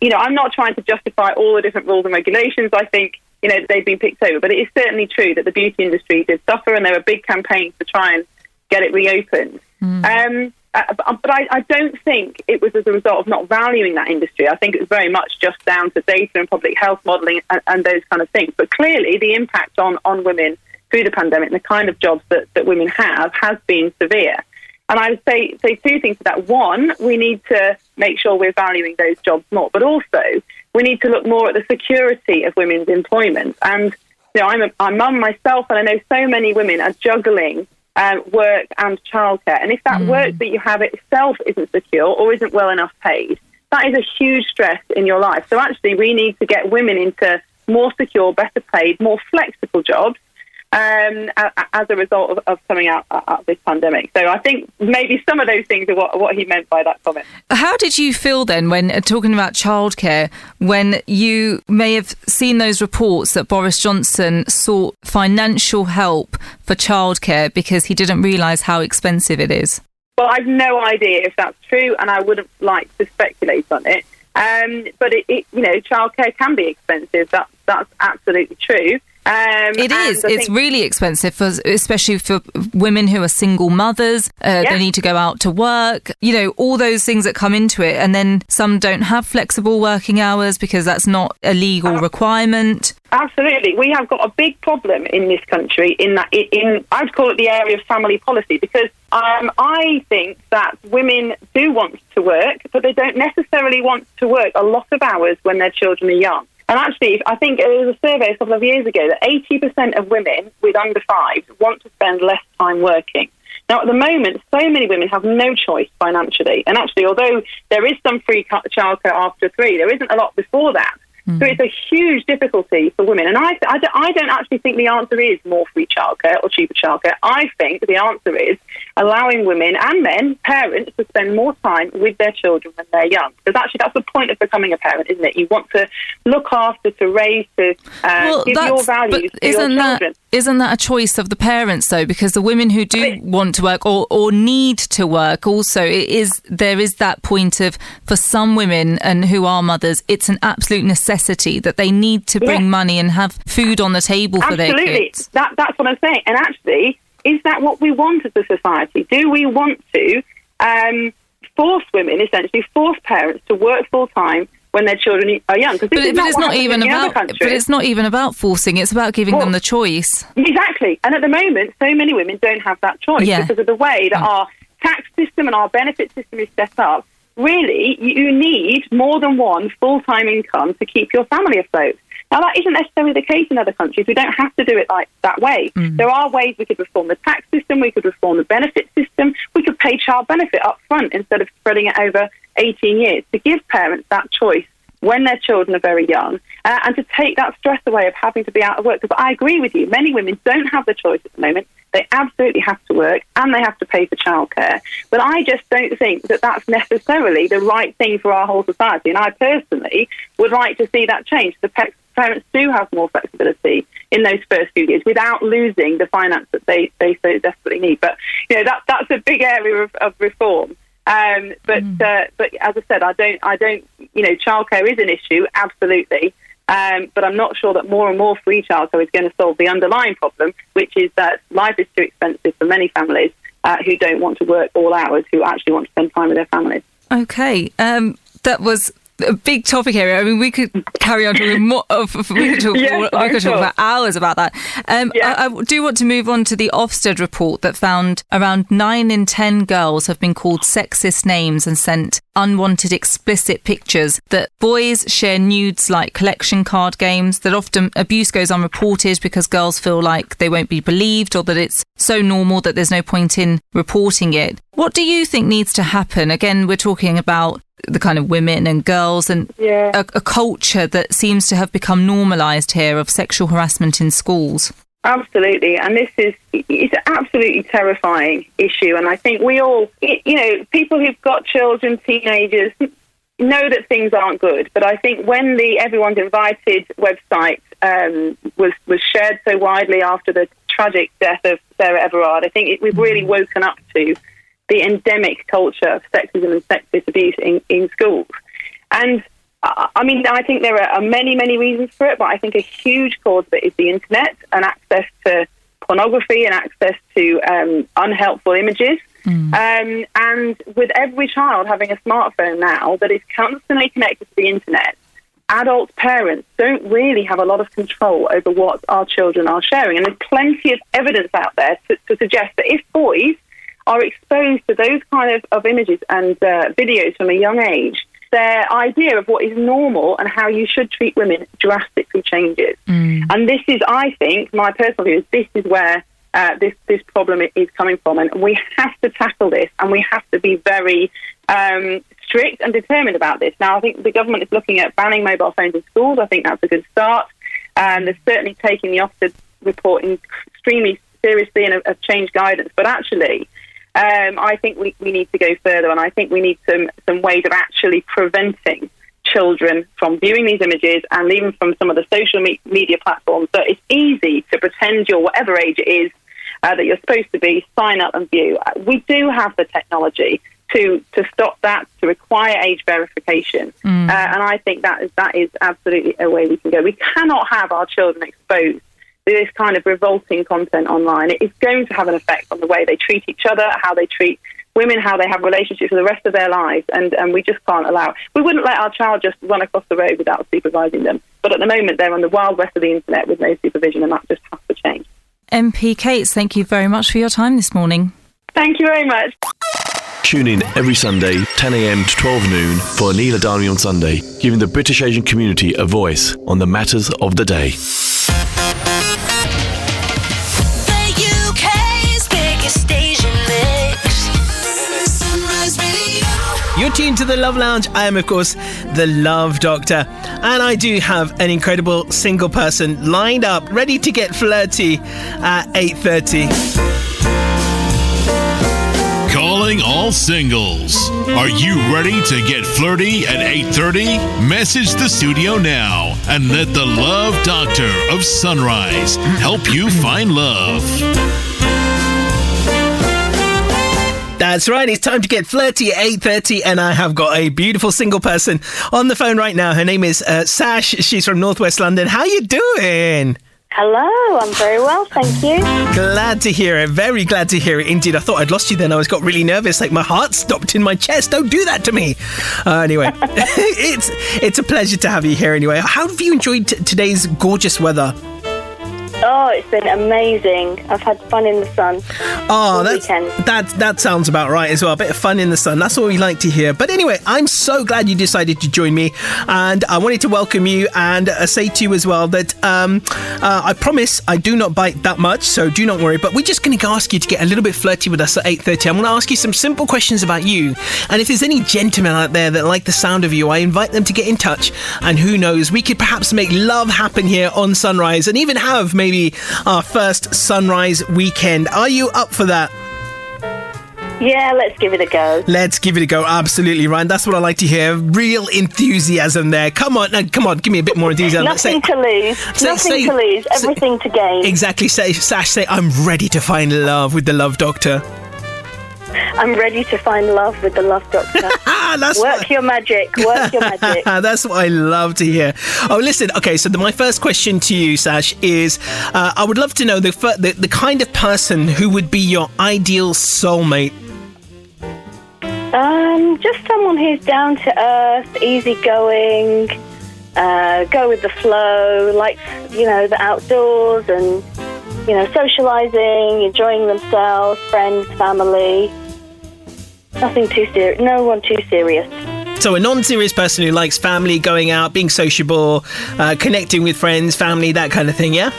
you know, I'm not trying to justify all the different rules and regulations. I think, you know, they've been picked over. But it is certainly true that the beauty industry did suffer, and there were big campaigns to try and get it reopened. Um, uh, but but I, I don't think it was as a result of not valuing that industry. I think it was very much just down to data and public health modelling and, and those kind of things. But clearly, the impact on, on women through the pandemic and the kind of jobs that, that women have has been severe. And I would say say two things to that. One, we need to make sure we're valuing those jobs more, but also we need to look more at the security of women's employment. And you know, I'm a, I'm mum myself, and I know so many women are juggling um, work and childcare. And if that work that you have itself isn't secure or isn't well enough paid, that is a huge stress in your life. So actually, we need to get women into more secure, better paid, more flexible jobs um, as a result of, of coming out uh, of this pandemic. So I think maybe some of those things are what, what he meant by that comment. How did you feel then when uh, talking about childcare, when you may have seen those reports that Boris Johnson sought financial help for childcare because he didn't realise how expensive it is? Well, I've no idea if that's true, and I wouldn't like to speculate on it. Um, but it, it, you know, childcare can be expensive. That that's absolutely true. Um, It is. It's think- really expensive, for, especially for women who are single mothers. Uh, Yeah. They need to go out to work. You know, all those things that come into it. And then some don't have flexible working hours because that's not a legal requirement. Absolutely, we have got a big problem in this country. In that, in, in I'd call it the area of family policy, because um, I think that women do want to work, but they don't necessarily want to work a lot of hours when their children are young. And actually, I think there was a survey a couple of years ago that 80% of women with under fives want to spend less time working. Now, at the moment, so many women have no choice financially. And actually, although there is some free childcare after three, there isn't a lot before that. So hmm. it's a huge difficulty for women. And I, I, don't- I don't actually think the answer is more free childcare or cheaper childcare. I think the answer is allowing women and men, parents, to spend more time with their children when they're young. Because actually, that's the point of becoming a parent, isn't it? You want to look after, to raise, to uh, give your values to your isn't that children. isn't that a choice of the parents though? Because the women who do want to work or, or need to work also it is there is that point of for some women and who are mothers, it's an absolute necessity that they need to bring Yeah. money and have food on the table for their Absolutely. kids. That, that's what I'm saying. And actually, is that what we want as a society? Do we want to um, force women, essentially, force parents to work full time when their children are young? Because But, but it's not even about but it's not even about forcing, it's about giving them the choice. Exactly. And at the moment, so many women don't have that choice Yeah. because of the way that our tax system and our benefit system is set up. Really, you you need more than one full time income to keep your family afloat. Now, that isn't necessarily the case in other countries. We don't have to do it like that way. Mm. There are ways we could reform the tax system, we could reform the benefit system, we could pay child benefit up front instead of spreading it over 18 years to give parents that choice when their children are very young uh, and to take that stress away of having to be out of work. Because I agree with you, many women don't have the choice at the moment. They absolutely have to work and they have to pay for childcare. But I just don't think that that's necessarily the right thing for our whole society. And I personally would like to see that change. The pe- parents do have more flexibility in those first few years without losing the finance that they, they so desperately need. But you know that that's a big area of, of reform. Um, but uh, but as I said, I don't I don't you know childcare is an issue absolutely. Um, but I'm not sure that more and more free childcare is going to solve the underlying problem, which is that life is too expensive for many families uh, who don't want to work all hours, who actually want to spend time with their families. Okay. Um, that was a big topic area. I mean, we could carry on talking more. Of, we could talk, Yes, we could talk about hours about that. Um. I, I do want to move on to the Ofsted report that found around nine in ten girls have been called sexist names and sent unwanted explicit pictures. That boys share nudes like collection card games. That often abuse goes unreported because girls feel like they won't be believed or that it's so normal that there's no point in reporting it. What do you think needs to happen? Again, we're talking about the kind of women and girls and Yeah. a, a culture that seems to have become normalised here of sexual harassment in schools. Absolutely, and this is it's an absolutely terrifying issue. And I think we all, you know, people who've got children, teenagers, know that things aren't good. But I think when the Everyone's Invited website um, was was shared so widely after the tragic death of Sarah Everard, I think it, we've really woken up to the endemic culture of sexism and sexist abuse in, in schools. And I I mean, I think there are many, many reasons for it, but I think a huge cause of it is the internet and access to pornography and access to um, unhelpful images. Um, and with every child having a smartphone now that is constantly connected to the internet, adult parents don't really have a lot of control over what our children are sharing. And there's plenty of evidence out there to, to suggest that if boys are exposed to those kind of, of images and uh, videos from a young age, their idea of what is normal and how you should treat women drastically changes. And this is, I think, my personal view is this is where uh, this this problem is coming from, and we have to tackle this, and we have to be very um, strict and determined about this. Now, I think the government is looking at banning mobile phones in schools. I think that's a good start. Um, they're certainly taking the Ofsted report in extremely seriously and have changed guidance. But actually, um, I think we, we need to go further, and I think we need some, some ways of actually preventing children from viewing these images and even from some of the social me- media platforms. So it's easy to pretend you're whatever age it is uh, that you're supposed to be, sign up and view. Uh, We do have the technology to to stop that, to require age verification, uh, and I think that is that is absolutely a way we can go. We cannot have our children exposed this kind of revolting content online. It is going to have an effect on the way they treat each other, how they treat women, how they have relationships for the rest of their lives, and, and we just can't allow. We wouldn't let our child just run across the road without supervising them, but at the moment they're on the wild west of the internet with no supervision, and that just has to change. MP Cates, thank you very much for your time this morning. Thank you very much. Tune in every Sunday, 10am to 12 noon for Anila Dhami on Sunday, giving the British Asian community a voice on the matters of the day. Tuned to the Love Lounge. I am, of course, the Love Doctor. And I do have an incredible single person lined up, ready to get flirty at 8.30. Calling all singles. Are you ready to get flirty at 8:30? Message the studio now and let the Love Doctor of Sunrise help you find love. That's right. It's time to get flirty at 8.30 and I have got a beautiful single person on the phone right now. Her name is uh, Sash. She's from Northwest London. How are you doing? Hello, I'm very well, thank you. Glad to hear it. Very glad to hear it. Indeed, I thought I'd lost you then. I was got really nervous, like my heart stopped in my chest. Don't do that to me. Uh, anyway, it's it's a pleasure to have you here. Anyway, how have you enjoyed t- today's gorgeous weather? Oh, it's been amazing. I've had fun in the sun. Oh, that's, that that sounds about right as well. A bit of fun in the sun. That's what we like to hear. But anyway, I'm so glad you decided to join me, and I wanted to welcome you and uh, say to you as well that um, uh, I promise I do not bite that much, so do not worry. But we're just going to ask you to get a little bit flirty with us at 8:30. I'm going to ask you some simple questions about you, and if there's any gentlemen out there that like the sound of you, I invite them to get in touch. And who knows, we could perhaps make love happen here on Sunrise, and even have maybe our first Sunrise weekend. Are you up for that? Yeah, let's give it a go. Let's give it a go. Absolutely, Ryan. That's what I like to hear. Real enthusiasm there. Come on, uh, come on. Give me a bit more enthusiasm. Nothing say- to lose. say- Nothing say- to lose. Everything to gain. Exactly. Say, Sash, say, I'm ready to find love with the Love Doctor. I'm ready to find love with the Love Doctor. Ah, that's Work what- your magic. Work your magic. That's what I love to hear. Oh, listen. Okay, so the, my first question to you, Sash, is uh, I would love to know the, the the kind of person who would be your ideal soulmate. Um, just someone who's down to earth, easygoing, uh, go with the flow, likes you know the outdoors and you know socializing, enjoying themselves, friends, family. Nothing too serious. No one too serious. So, a non serious person who likes family, going out, being sociable, uh, connecting with friends, family, that kind of thing, yeah?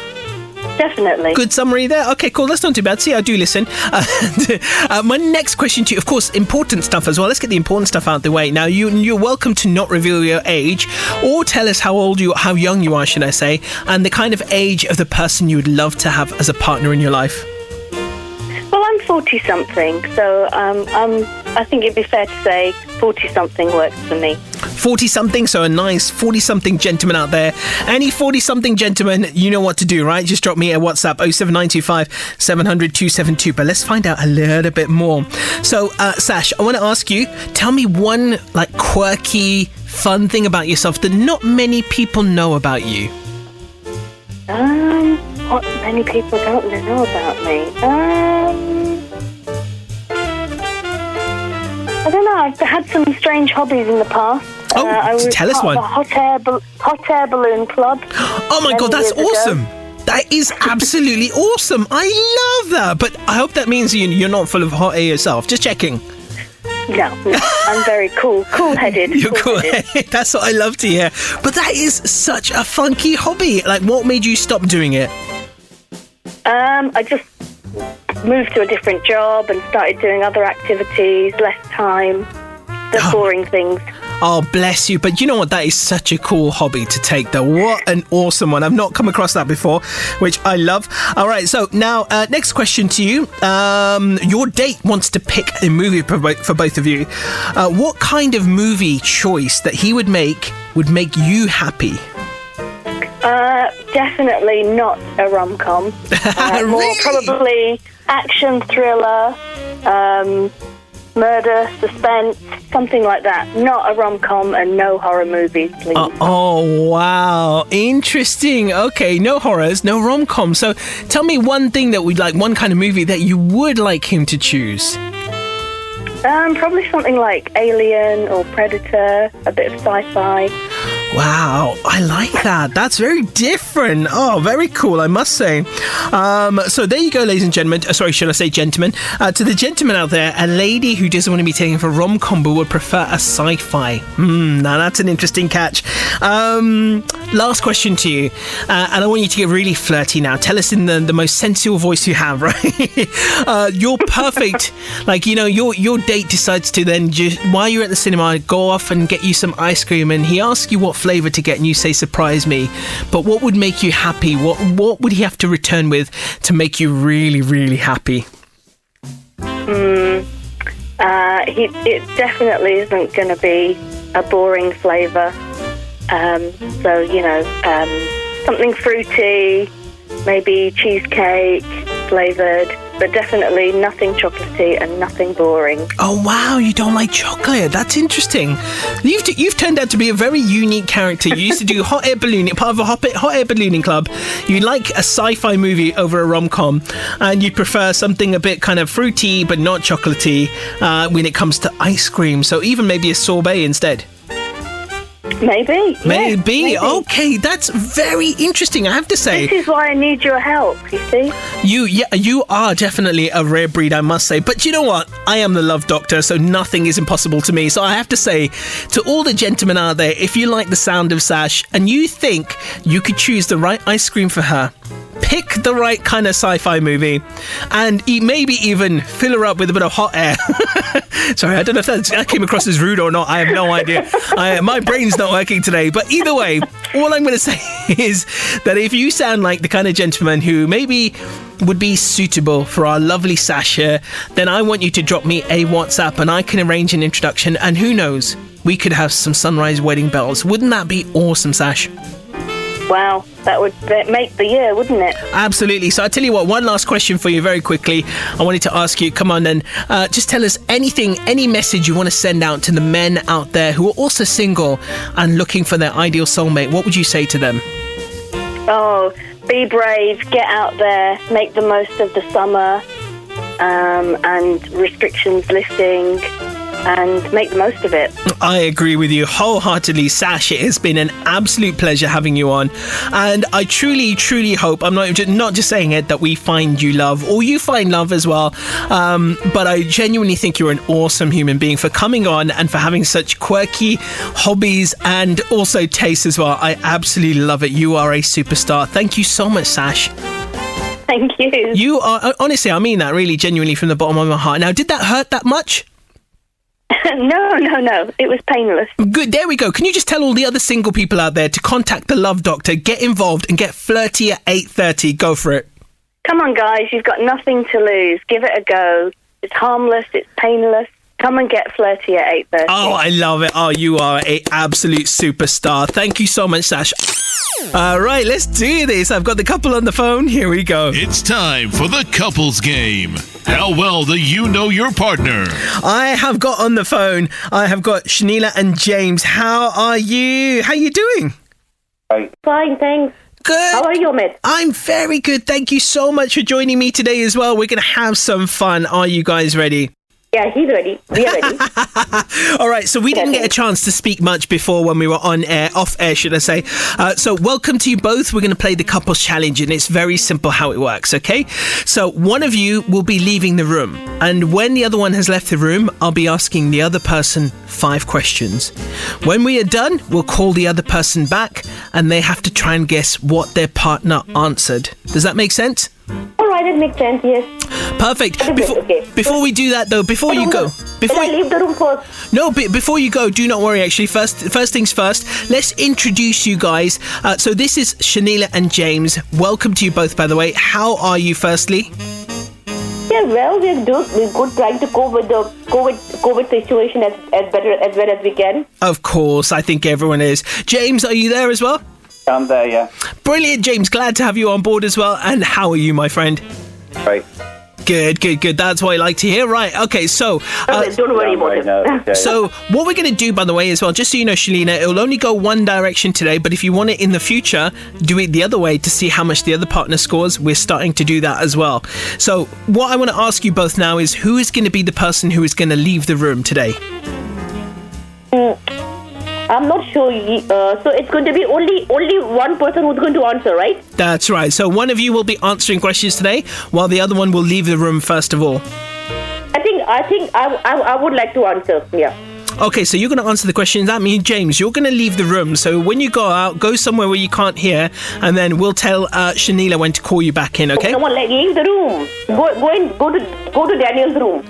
Definitely. Good summary there. Okay, cool. That's not too bad. See, I do listen. Uh, uh, my next question to you, of course, important stuff as well. Let's get the important stuff out the way. Now, you, you're welcome to not reveal your age or tell us how old you, how young you are, should I say, and the kind of age of the person you would love to have as a partner in your life. Well, I'm 40 something, so um, um, I think it'd be fair to say 40 something works for me. 40 something, so a nice 40 something gentleman out there. Any 40 something gentleman, you know what to do, right? Just drop me a WhatsApp 07925 700 272. But let's find out a little bit more. So, uh, Sash, I want to ask you tell me one like quirky, fun thing about yourself that not many people know about you. Um, what many people don't know about me? Um, I don't know. I've had some strange hobbies in the past. Oh, was tell us one. hot air, hot air balloon club. Oh my god, that's years ago. awesome! That is absolutely awesome. I love that. But I hope that means you- you're not full of hot air yourself. Just checking. No, no, I'm very cool, cool-headed. You're cool. cool-headed. That's what I love to hear. But that is such a funky hobby. Like, what made you stop doing it? Um, I just moved to a different job and started doing other activities, less time, the Ah. boring things. Oh, bless you. But you know what? That is such a cool hobby to take, though. What an awesome one. I've not come across that before, which I love. All right. So, now, uh, next question to you. Um, your date wants to pick a movie for both, for both of you. Uh, what kind of movie choice that he would make would make you happy? Uh, definitely not a rom com. Uh, more probably action thriller, um, murder, suspense, something like that. Not a rom com and no horror movies, please. Uh, oh, wow. Interesting. Okay, no horrors, no rom com. So tell me one thing that we'd like, one kind of movie that you would like him to choose. Um, probably something like Alien or Predator, a bit of sci fi. Wow, I like that. That's very different. Oh, very cool, I must say. Um, so there you go, ladies and gentlemen. Uh, sorry, should I say gentlemen? Uh, to the gentleman out there, a lady who doesn't want to be taken for rom com but would prefer a sci fi. Hmm, now that's an interesting catch. Um, last question to you, uh, and I want you to get really flirty now. Tell us in the, the most sensual voice you have, right? uh, you're perfect. like, you know, your, your date decides to then, just, while you're at the cinema, go off and get you some ice cream, and he asks you what flavor to get, and you say, surprise me. But what would make you happy? What, what would he have to return with to make you really, really happy? Uh, he, it definitely isn't going to be a boring flavour. Um, so, you know, um, something fruity, maybe cheesecake flavoured, but definitely nothing chocolatey and nothing boring. Oh wow, you don't like chocolate? That's interesting. You've t- you've turned out to be a very unique character. You used to do hot air ballooning, part of a hot, hot air ballooning club. You like a sci-fi movie over a rom-com, and you prefer something a bit kind of fruity but not chocolatey uh, when it comes to ice cream. So even maybe a sorbet instead. Maybe. yeah, Maybe. Okay, that's very interesting. I have to say. This is why I need your help, you see? You, yeah, you are definitely a rare breed, I must say. But you know what? I am the love doctor, so nothing is impossible to me. So I have to say to all the gentlemen out there, if you like the sound of Sash and you think you could choose the right ice cream for her, pick the right kind of sci-fi movie, and maybe even fill her up with a bit of hot air. Sorry, I don't know if that, came across as rude or not. I have no idea. I, my brain's not working today. But either way, all I'm going to say is that if you sound like the kind of gentleman who maybe would be suitable for our lovely Sasha, then I want you to drop me a WhatsApp and I can arrange an introduction. And who knows, we could have some sunrise wedding bells. Wouldn't that be awesome, Sash? Wow, that would make the year, wouldn't it? Absolutely. So I tell you what, one last question for you very quickly. I wanted to ask you, come on then, uh, just tell us anything, any message you want to send out to the men out there who are also single and looking for their ideal soulmate. What would you say to them? Oh, be brave, get out there, make the most of the summer um, and restrictions lifting. And make the most of it. I agree with you wholeheartedly, Sash. It has been an absolute pleasure having you on, and I truly, truly hope I'm not just, not just saying it that we find you love or you find love as well. Um, but I genuinely think you're an awesome human being for coming on and for having such quirky hobbies and also tastes as well. I absolutely love it. You are a superstar. Thank you so much, Sash. Thank you. You are honestly, I mean that really genuinely from the bottom of my heart. Now, did that hurt that much? no, no, no. It was painless. Good. There we go. Can you just tell all the other single people out there to contact the Love Doctor, get involved, and get flirty at eight thirty? Go for it. Come on, guys. You've got nothing to lose. Give it a go. It's harmless. It's painless. Come and get flirty at eight thirty. Oh, I love it. Oh, you are a absolute superstar. Thank you so much, Sash. All right, let's do this. I've got the couple on the phone. Here we go. It's time for the couples game. How well do you know your partner? I have got on the phone. I have got Shanila and James. How are you? How are you doing? Fine, thanks. Good. How are you, Ahmed? I'm very good. Thank you so much for joining me today as well. We're going to have some fun. Are you guys ready? Yeah, he's ready. We are ready. All right, so we didn't get a chance to speak much before when we were on air, off air, should I say. Uh, so, welcome to you both. We're going to play the couples challenge, and it's very simple how it works, okay? So, one of you will be leaving the room, and when the other one has left the room, I'll be asking the other person five questions. When we are done, we'll call the other person back, and they have to try and guess what their partner answered. Does that make sense? It makes sense. Yes. Perfect. Before, okay. before we do that, though, before you go, before I leave the room first? no, before you go, do not worry. Actually, first, first things first. Let's introduce you guys. Uh, so this is Shanila and James. Welcome to you both, by the way. How are you? Firstly, Yeah, well, we're good. We're good trying to cope with the COVID COVID situation as, as better as well as we can. of course, I think everyone is. James, are you there as well? I'm there, yeah. Brilliant, James. Glad to have you on board as well. And how are you, my friend? Great. Good, good, good. That's what I like to hear. Right. Okay. So, uh, Don't worry I'm about right it. now. Okay. So, what we're going to do, by the way, as well, just so you know, Shalina, it'll only go one direction today, but if you want it in the future, do it the other way to see how much the other partner scores. We're starting to do that as well. So, what I want to ask you both now is who is going to be the person who is going to leave the room today? I'm not sure. Uh, so it's going to be only only one person who's going to answer, right? That's right. So, one of you will be answering questions today, while the other one will leave the room first of all. I think I think I, I, I would like to answer. Yeah. Okay, so you're going to answer the questions. That means, James, you're going to leave the room. So, when you go out, go somewhere where you can't hear, and then we'll tell uh, Shanila when to call you back in, okay? Come on, like leave the room. Go go and go to go to Daniel's room.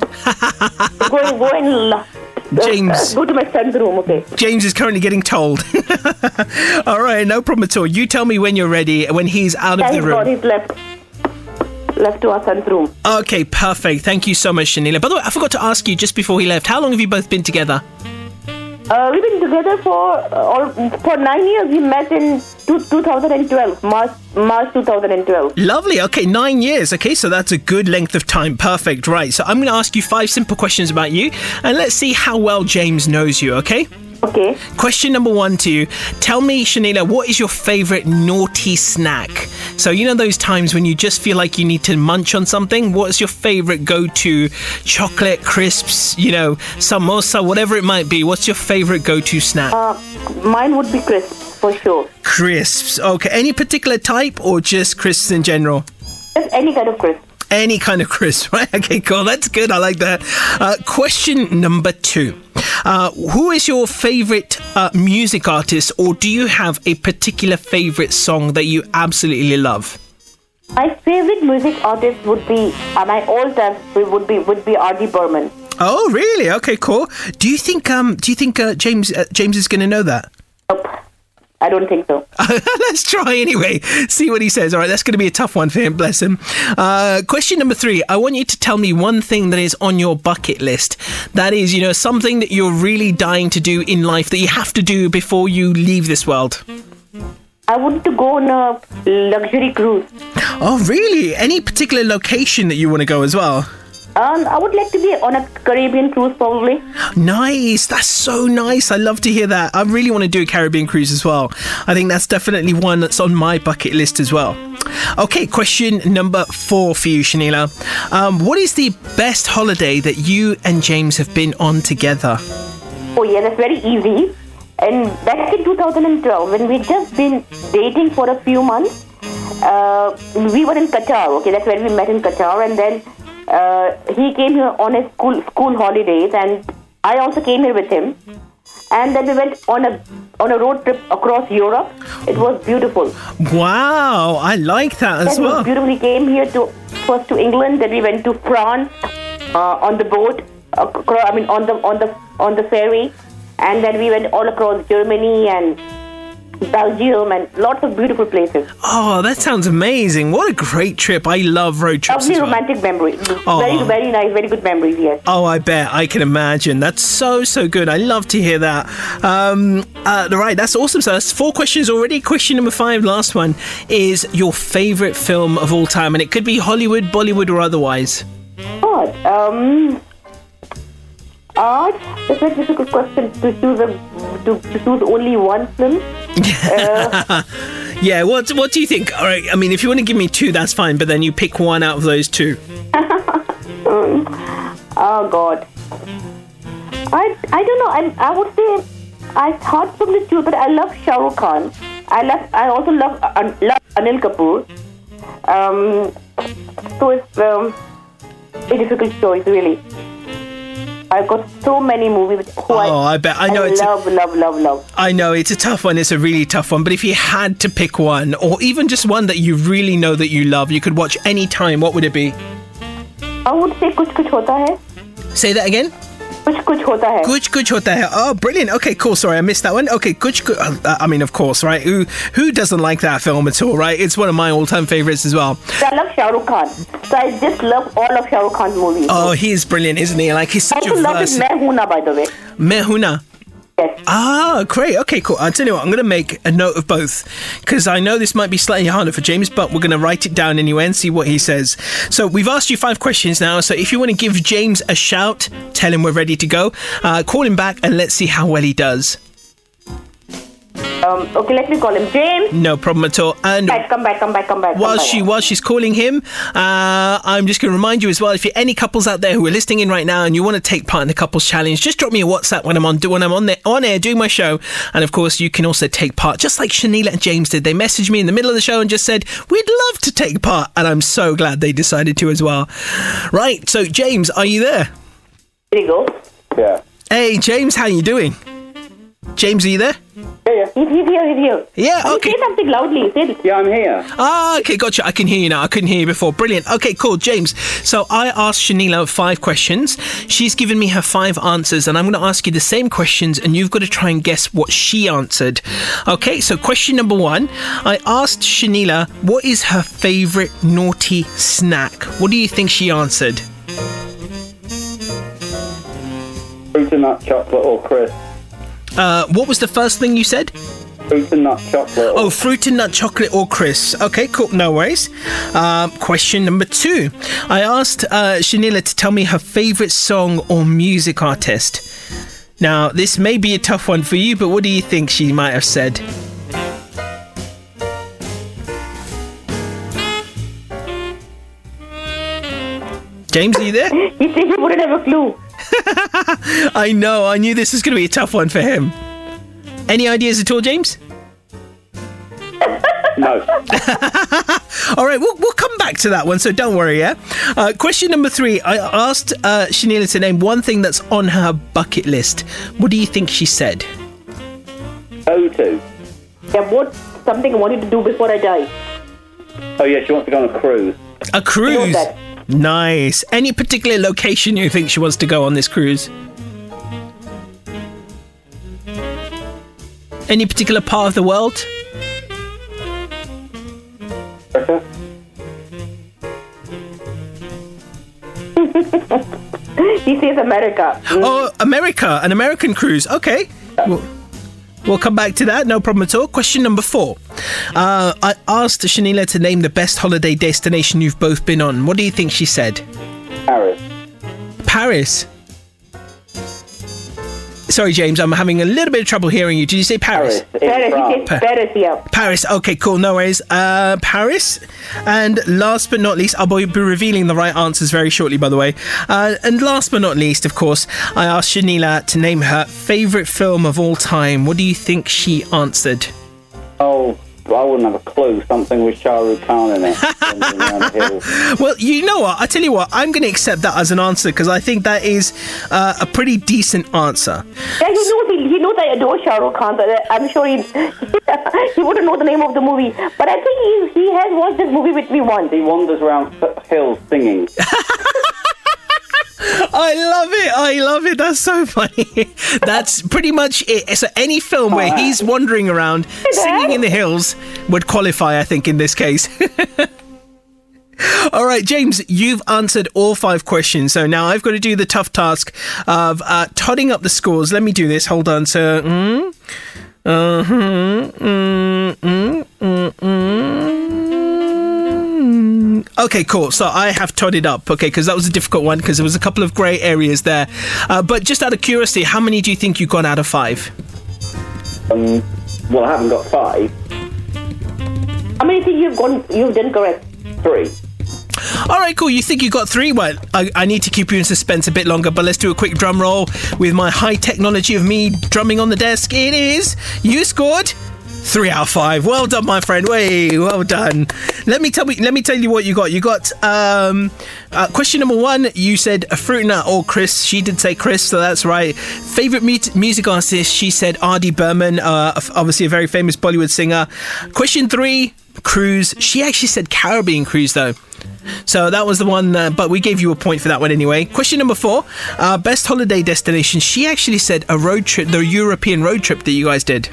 go go and uh, James. go to my son's room. Okay. James is currently getting told. All right, no problem at all. You tell me when you're ready, when he's out of Thank the God room. he's left left to our son's room. Okay, perfect. Thank you so much, Shanila. By the way, I forgot to ask you just before he left, how long have you both been together? Uh, we've been together for uh, for nine years. We met in two, 2012, March March 2012. Lovely. Okay, nine years. Okay, so that's a good length of time. Perfect. Right. So I'm going to ask you five simple questions about you, and let's see how well James knows you. Okay. Okay. Question number one to you. Tell me, Shanila, what is your favorite naughty snack? So, you know those times when you just feel like you need to munch on something? What's your favorite go to chocolate, crisps, you know, samosa, whatever it might be? What's your favorite go to snack? Uh, mine would be crisps for sure. crisps. Okay. Any particular type or just crisps in general? Just any kind of crisps. Any kind of crisp, right? Okay, cool. That's good. I like that. Uh, question number two. Uh, who is your favorite uh, music artist, or do you have a particular favorite song that you absolutely love? My favorite music artist would be uh, my all-time would be would be R.D. Burman. Oh, really? Okay, cool. Do you think um do you think uh, James uh, James is going to know that? Nope. I don't think so. Let's try anyway. See what he says. All right, that's going to be a tough one for him. Bless him. Uh, question number three. I want you to tell me one thing that is on your bucket list. That is, you know, something that you're really dying to do in life that you have to do before you leave this world. I want to go on a luxury cruise. Oh, really? Any particular location that you want to go as well? Um, I would like to be on a Caribbean cruise, probably. Nice. That's so nice. I love to hear that. I really want to do a Caribbean cruise as well. I think that's definitely one that's on my bucket list as well. Okay, question number four for you, Shanila. Um, what is the best holiday that you and James have been on together? Oh yeah, that's very easy. And back in 2012, when we'd just been dating for a few months, uh, we were in Qatar. Okay, that's where we met in Qatar, and then uh, he came here on his school school holidays, and I also came here with him. And then we went on a on a road trip across Europe. It was beautiful. Wow, I like that as we well. beautifully came here to first to England, then we went to France uh, on the boat. Across, I mean, on the on the on the ferry, and then we went all across Germany and Belgium and lots of beautiful places. Oh, that sounds amazing. What a great trip. I love road trips. Lovely well. romantic memories. Oh. Very very nice, very good memories. Yes. Oh, I bet. I can imagine. That's so, so good. I love to hear that. Um, uh, right, that's awesome. So that's four questions already. Question number five, last one, is your favourite film of all time. And it could be Hollywood, Bollywood, or otherwise. God, um, uh, that's a difficult question to choose a, to, to choose only one film. Uh, Yeah, what, what do you think? All right, I mean, if you want to give me two, that's fine. But then you pick one out of those two. oh God, I I don't know. I I would say I thought from the two, but I love Shah Rukh Khan. I love. I also love uh, love Anil Kapoor. Um, so it's um, a difficult choice, really. I've got so many movies. oh, I, I, bet. I know I it's love, a, love, love, love. I know it's a tough one. It's a really tough one. But if you had to pick one, or even just one that you really know that you love, you could watch any time. What would it be? I would say Kuch Kuch Hota Hai. Say that again. कुछ कुछ होता है Kuch kuch hota hai. Oh, brilliant. Okay, cool. Sorry, I missed that one. Okay, kuch kuch. Uh, I mean, of course, right? Who who doesn't like that film at all, right? It's one of my all-time favorites as well. So I love Shah Rukh Khan. So I just love all of Shah Rukh Khan's movies. Oh, he's brilliant, isn't he? Like he's I such a also love his verse. Main Hoon Na, by the way. Mehuna. Ah, great. Okay, cool. I'll tell you what, I'm going to make a note of both because I know this might be slightly harder for James, but we're going to write it down anyway and see what he says. So, we've asked you five questions now. So, if you want to give James a shout, tell him we're ready to go. Uh, call him back and let's see how well he does. Um, okay, let me call him James. No problem at all. And Right, come back, come back, come back. come while back. she while she's calling him, uh, I'm just going to remind you as well. If you're any couples out there who are listening in right now and you want to take part in the couples challenge, just drop me a WhatsApp when I'm on when I'm on there, on air doing my show. And of course, you can also take part, just like Shanila and James did. They messaged me in the middle of the show and just said we'd love to take part, and I'm so glad they decided to as well. Right. So, James, are you there? There you go. Yeah. Hey, James, how you doing? James, are you there? Yeah, yeah. He's, he's here, he's here. Yeah, Can okay. Say something loudly. Say Yeah, I'm here. Ah, okay, gotcha. I can hear you now. I couldn't hear you before. Brilliant. Okay, cool, James. So I asked Shanila five questions. She's given me her five answers, and I'm going to ask you the same questions, and you've got to try and guess what she answered. Okay, so question number one I asked Shanila what is her favorite naughty snack. What do you think she answered? Fruit and nut chocolate or crisp. Uh, what was the first thing you said? Fruit and nut chocolate. Oh, fruit and nut chocolate or crisps. Okay, cool. No worries. Um, question number two. I asked uh, Shanila to tell me her favorite song or music artist. Now, this may be a tough one for you, but what do you think she might have said? James, are you there? He said he wouldn't have a clue. I know. I knew this was going to be a tough one for him. Any ideas at all, James? No. All right, we'll, we'll come back to that one, so don't worry, yeah? Uh, question number three. I asked uh, Shanila to name one thing that's on her bucket list. What do you think she said? O2. Yeah, what something I wanted to do before I die. Oh, yeah, she wants to go on a cruise. A cruise. Nice. Any particular location you think she wants to go on this cruise? Any particular part of the world? He says America. Oh, America, an American cruise. Okay. We'll, we'll come back to that, no problem at all. Question number four. Uh, I asked Shanila to name the best holiday destination you've both been on. What do you think she said? Paris. Paris. Sorry, James, I'm having a little bit of trouble hearing you. Did you say Paris? Paris, he says Paris, yeah. Paris. Okay, cool. No worries. Uh, Paris. And last but not least, I'll be revealing the right answers very shortly, by the way. Uh, and last but not least, of course, I asked Shanila to name her favourite film of all time. What do you think she answered? Oh, I wouldn't have a clue. Something with Shah Rukh Khan in it. Something around the hills. Well, you know what? I tell you what, I'm going to accept that as an answer because I think that is uh, a pretty decent answer. Yeah, he knows, he, he knows I adore Shah Rukh Khan, but uh, I'm sure he, he wouldn't know the name of the movie. But I think he, he has watched this movie with me once. He wanders around hills singing. I love it. I love it. That's so funny. That's pretty much it. So any film where he's wandering around singing in the hills would qualify, I think, in this case. All right, James, you've answered all five questions. So now I've got to do the tough task of uh, totting up the scores. Let me do this. Hold on. So, mm, uh-huh, mm, mm, mm, mm. Okay, cool. So I have totted up. Okay, because that was a difficult one because there was a couple of grey areas there. Uh, but just out of curiosity, how many do you think you've got out of five? Um, well, I haven't got five. How many think you've gone, you've done correct? Three. All right, cool. You think you got three? Well, I, I need to keep you in suspense a bit longer, but let's do a quick drum roll with my high technology of me drumming on the desk. It is you scored three out of five. Well done, my friend. Way well done. Let me tell me. Let me tell you what you got. You got um, uh, question number one. You said a fruit nut or Chris. She did say Chris, so that's right. Favorite mu- music artist. She said R.D. Burman, uh, obviously a very famous Bollywood singer. Question three. Cruise. She actually said Caribbean cruise though. So that was the one, uh, but we gave you a point for that one anyway. Question number four, uh, best holiday destination. She actually said a road trip, the European road trip that you guys did.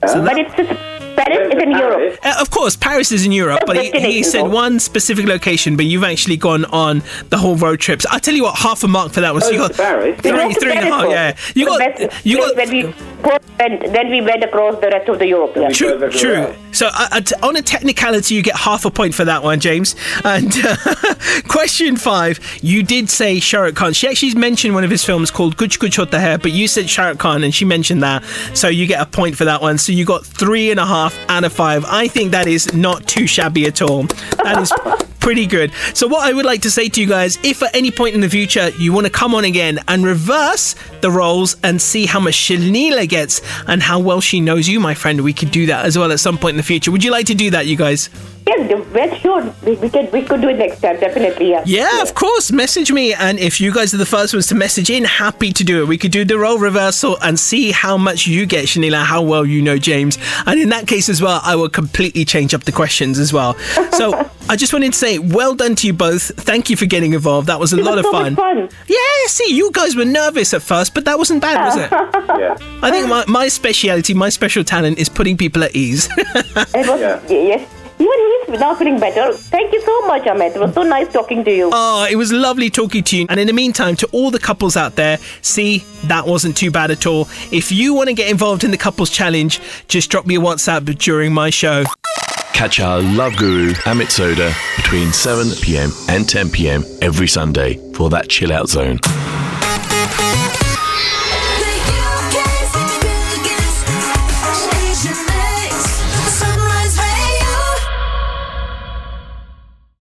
But it's just, Paris is in Europe. Uh, of course, Paris is in Europe, but he, he said one specific location, but you've actually gone on the whole road trips. I'll tell you what, half a mark for that one. So you got Paris. three, We went to three and a Paris half. first. Yeah, you got you got when we went, then we went across the rest of the Europe. Yeah. True, true. So, uh, uh, on a technicality, you get half a point for that one, James. And uh, question five, you did say Shah Rukh Khan. She actually mentioned one of his films called Kuch Kuch Hota Hai, but you said Shah Rukh Khan, and she mentioned that. So you get a point for that one. So you got three and a half out a five. I think that is not too shabby at all. That is. Pretty good. So, what I would like to say to you guys, if at any point in the future you want to come on again and reverse the roles and see how much Shanila gets and how well she knows you, my friend, we could do that as well at some point in the future. Would you like to do that, you guys? Yes, well, sure. We, we, could, we could do it next time, definitely. Yeah. Yeah, of course. Message me, and if you guys are the first ones to message in, happy to do it. We could do the role reversal and see how much you get, Shanila, how well you know James. And in that case as well, I will completely change up the questions as well. So I just wanted to say, well done to you both. Thank you for getting involved. That was a It lot was of so fun. fun. Yeah, see, you guys were nervous at first, but that wasn't bad, was it? Yeah. I think my, my speciality, my special talent is putting people at ease. It was, Yeah. Yes. Even he's now feeling better. Thank you so much, Amit. It was so nice talking to you. Oh, it was lovely talking to you. And in the meantime, to all the couples out there, see, that wasn't too bad at all. If you want to get involved in the couples challenge, just drop me a WhatsApp during my show. Catch our love guru, Amit Sodha, between 7 pm and 10 pm every Sunday for that chill out zone.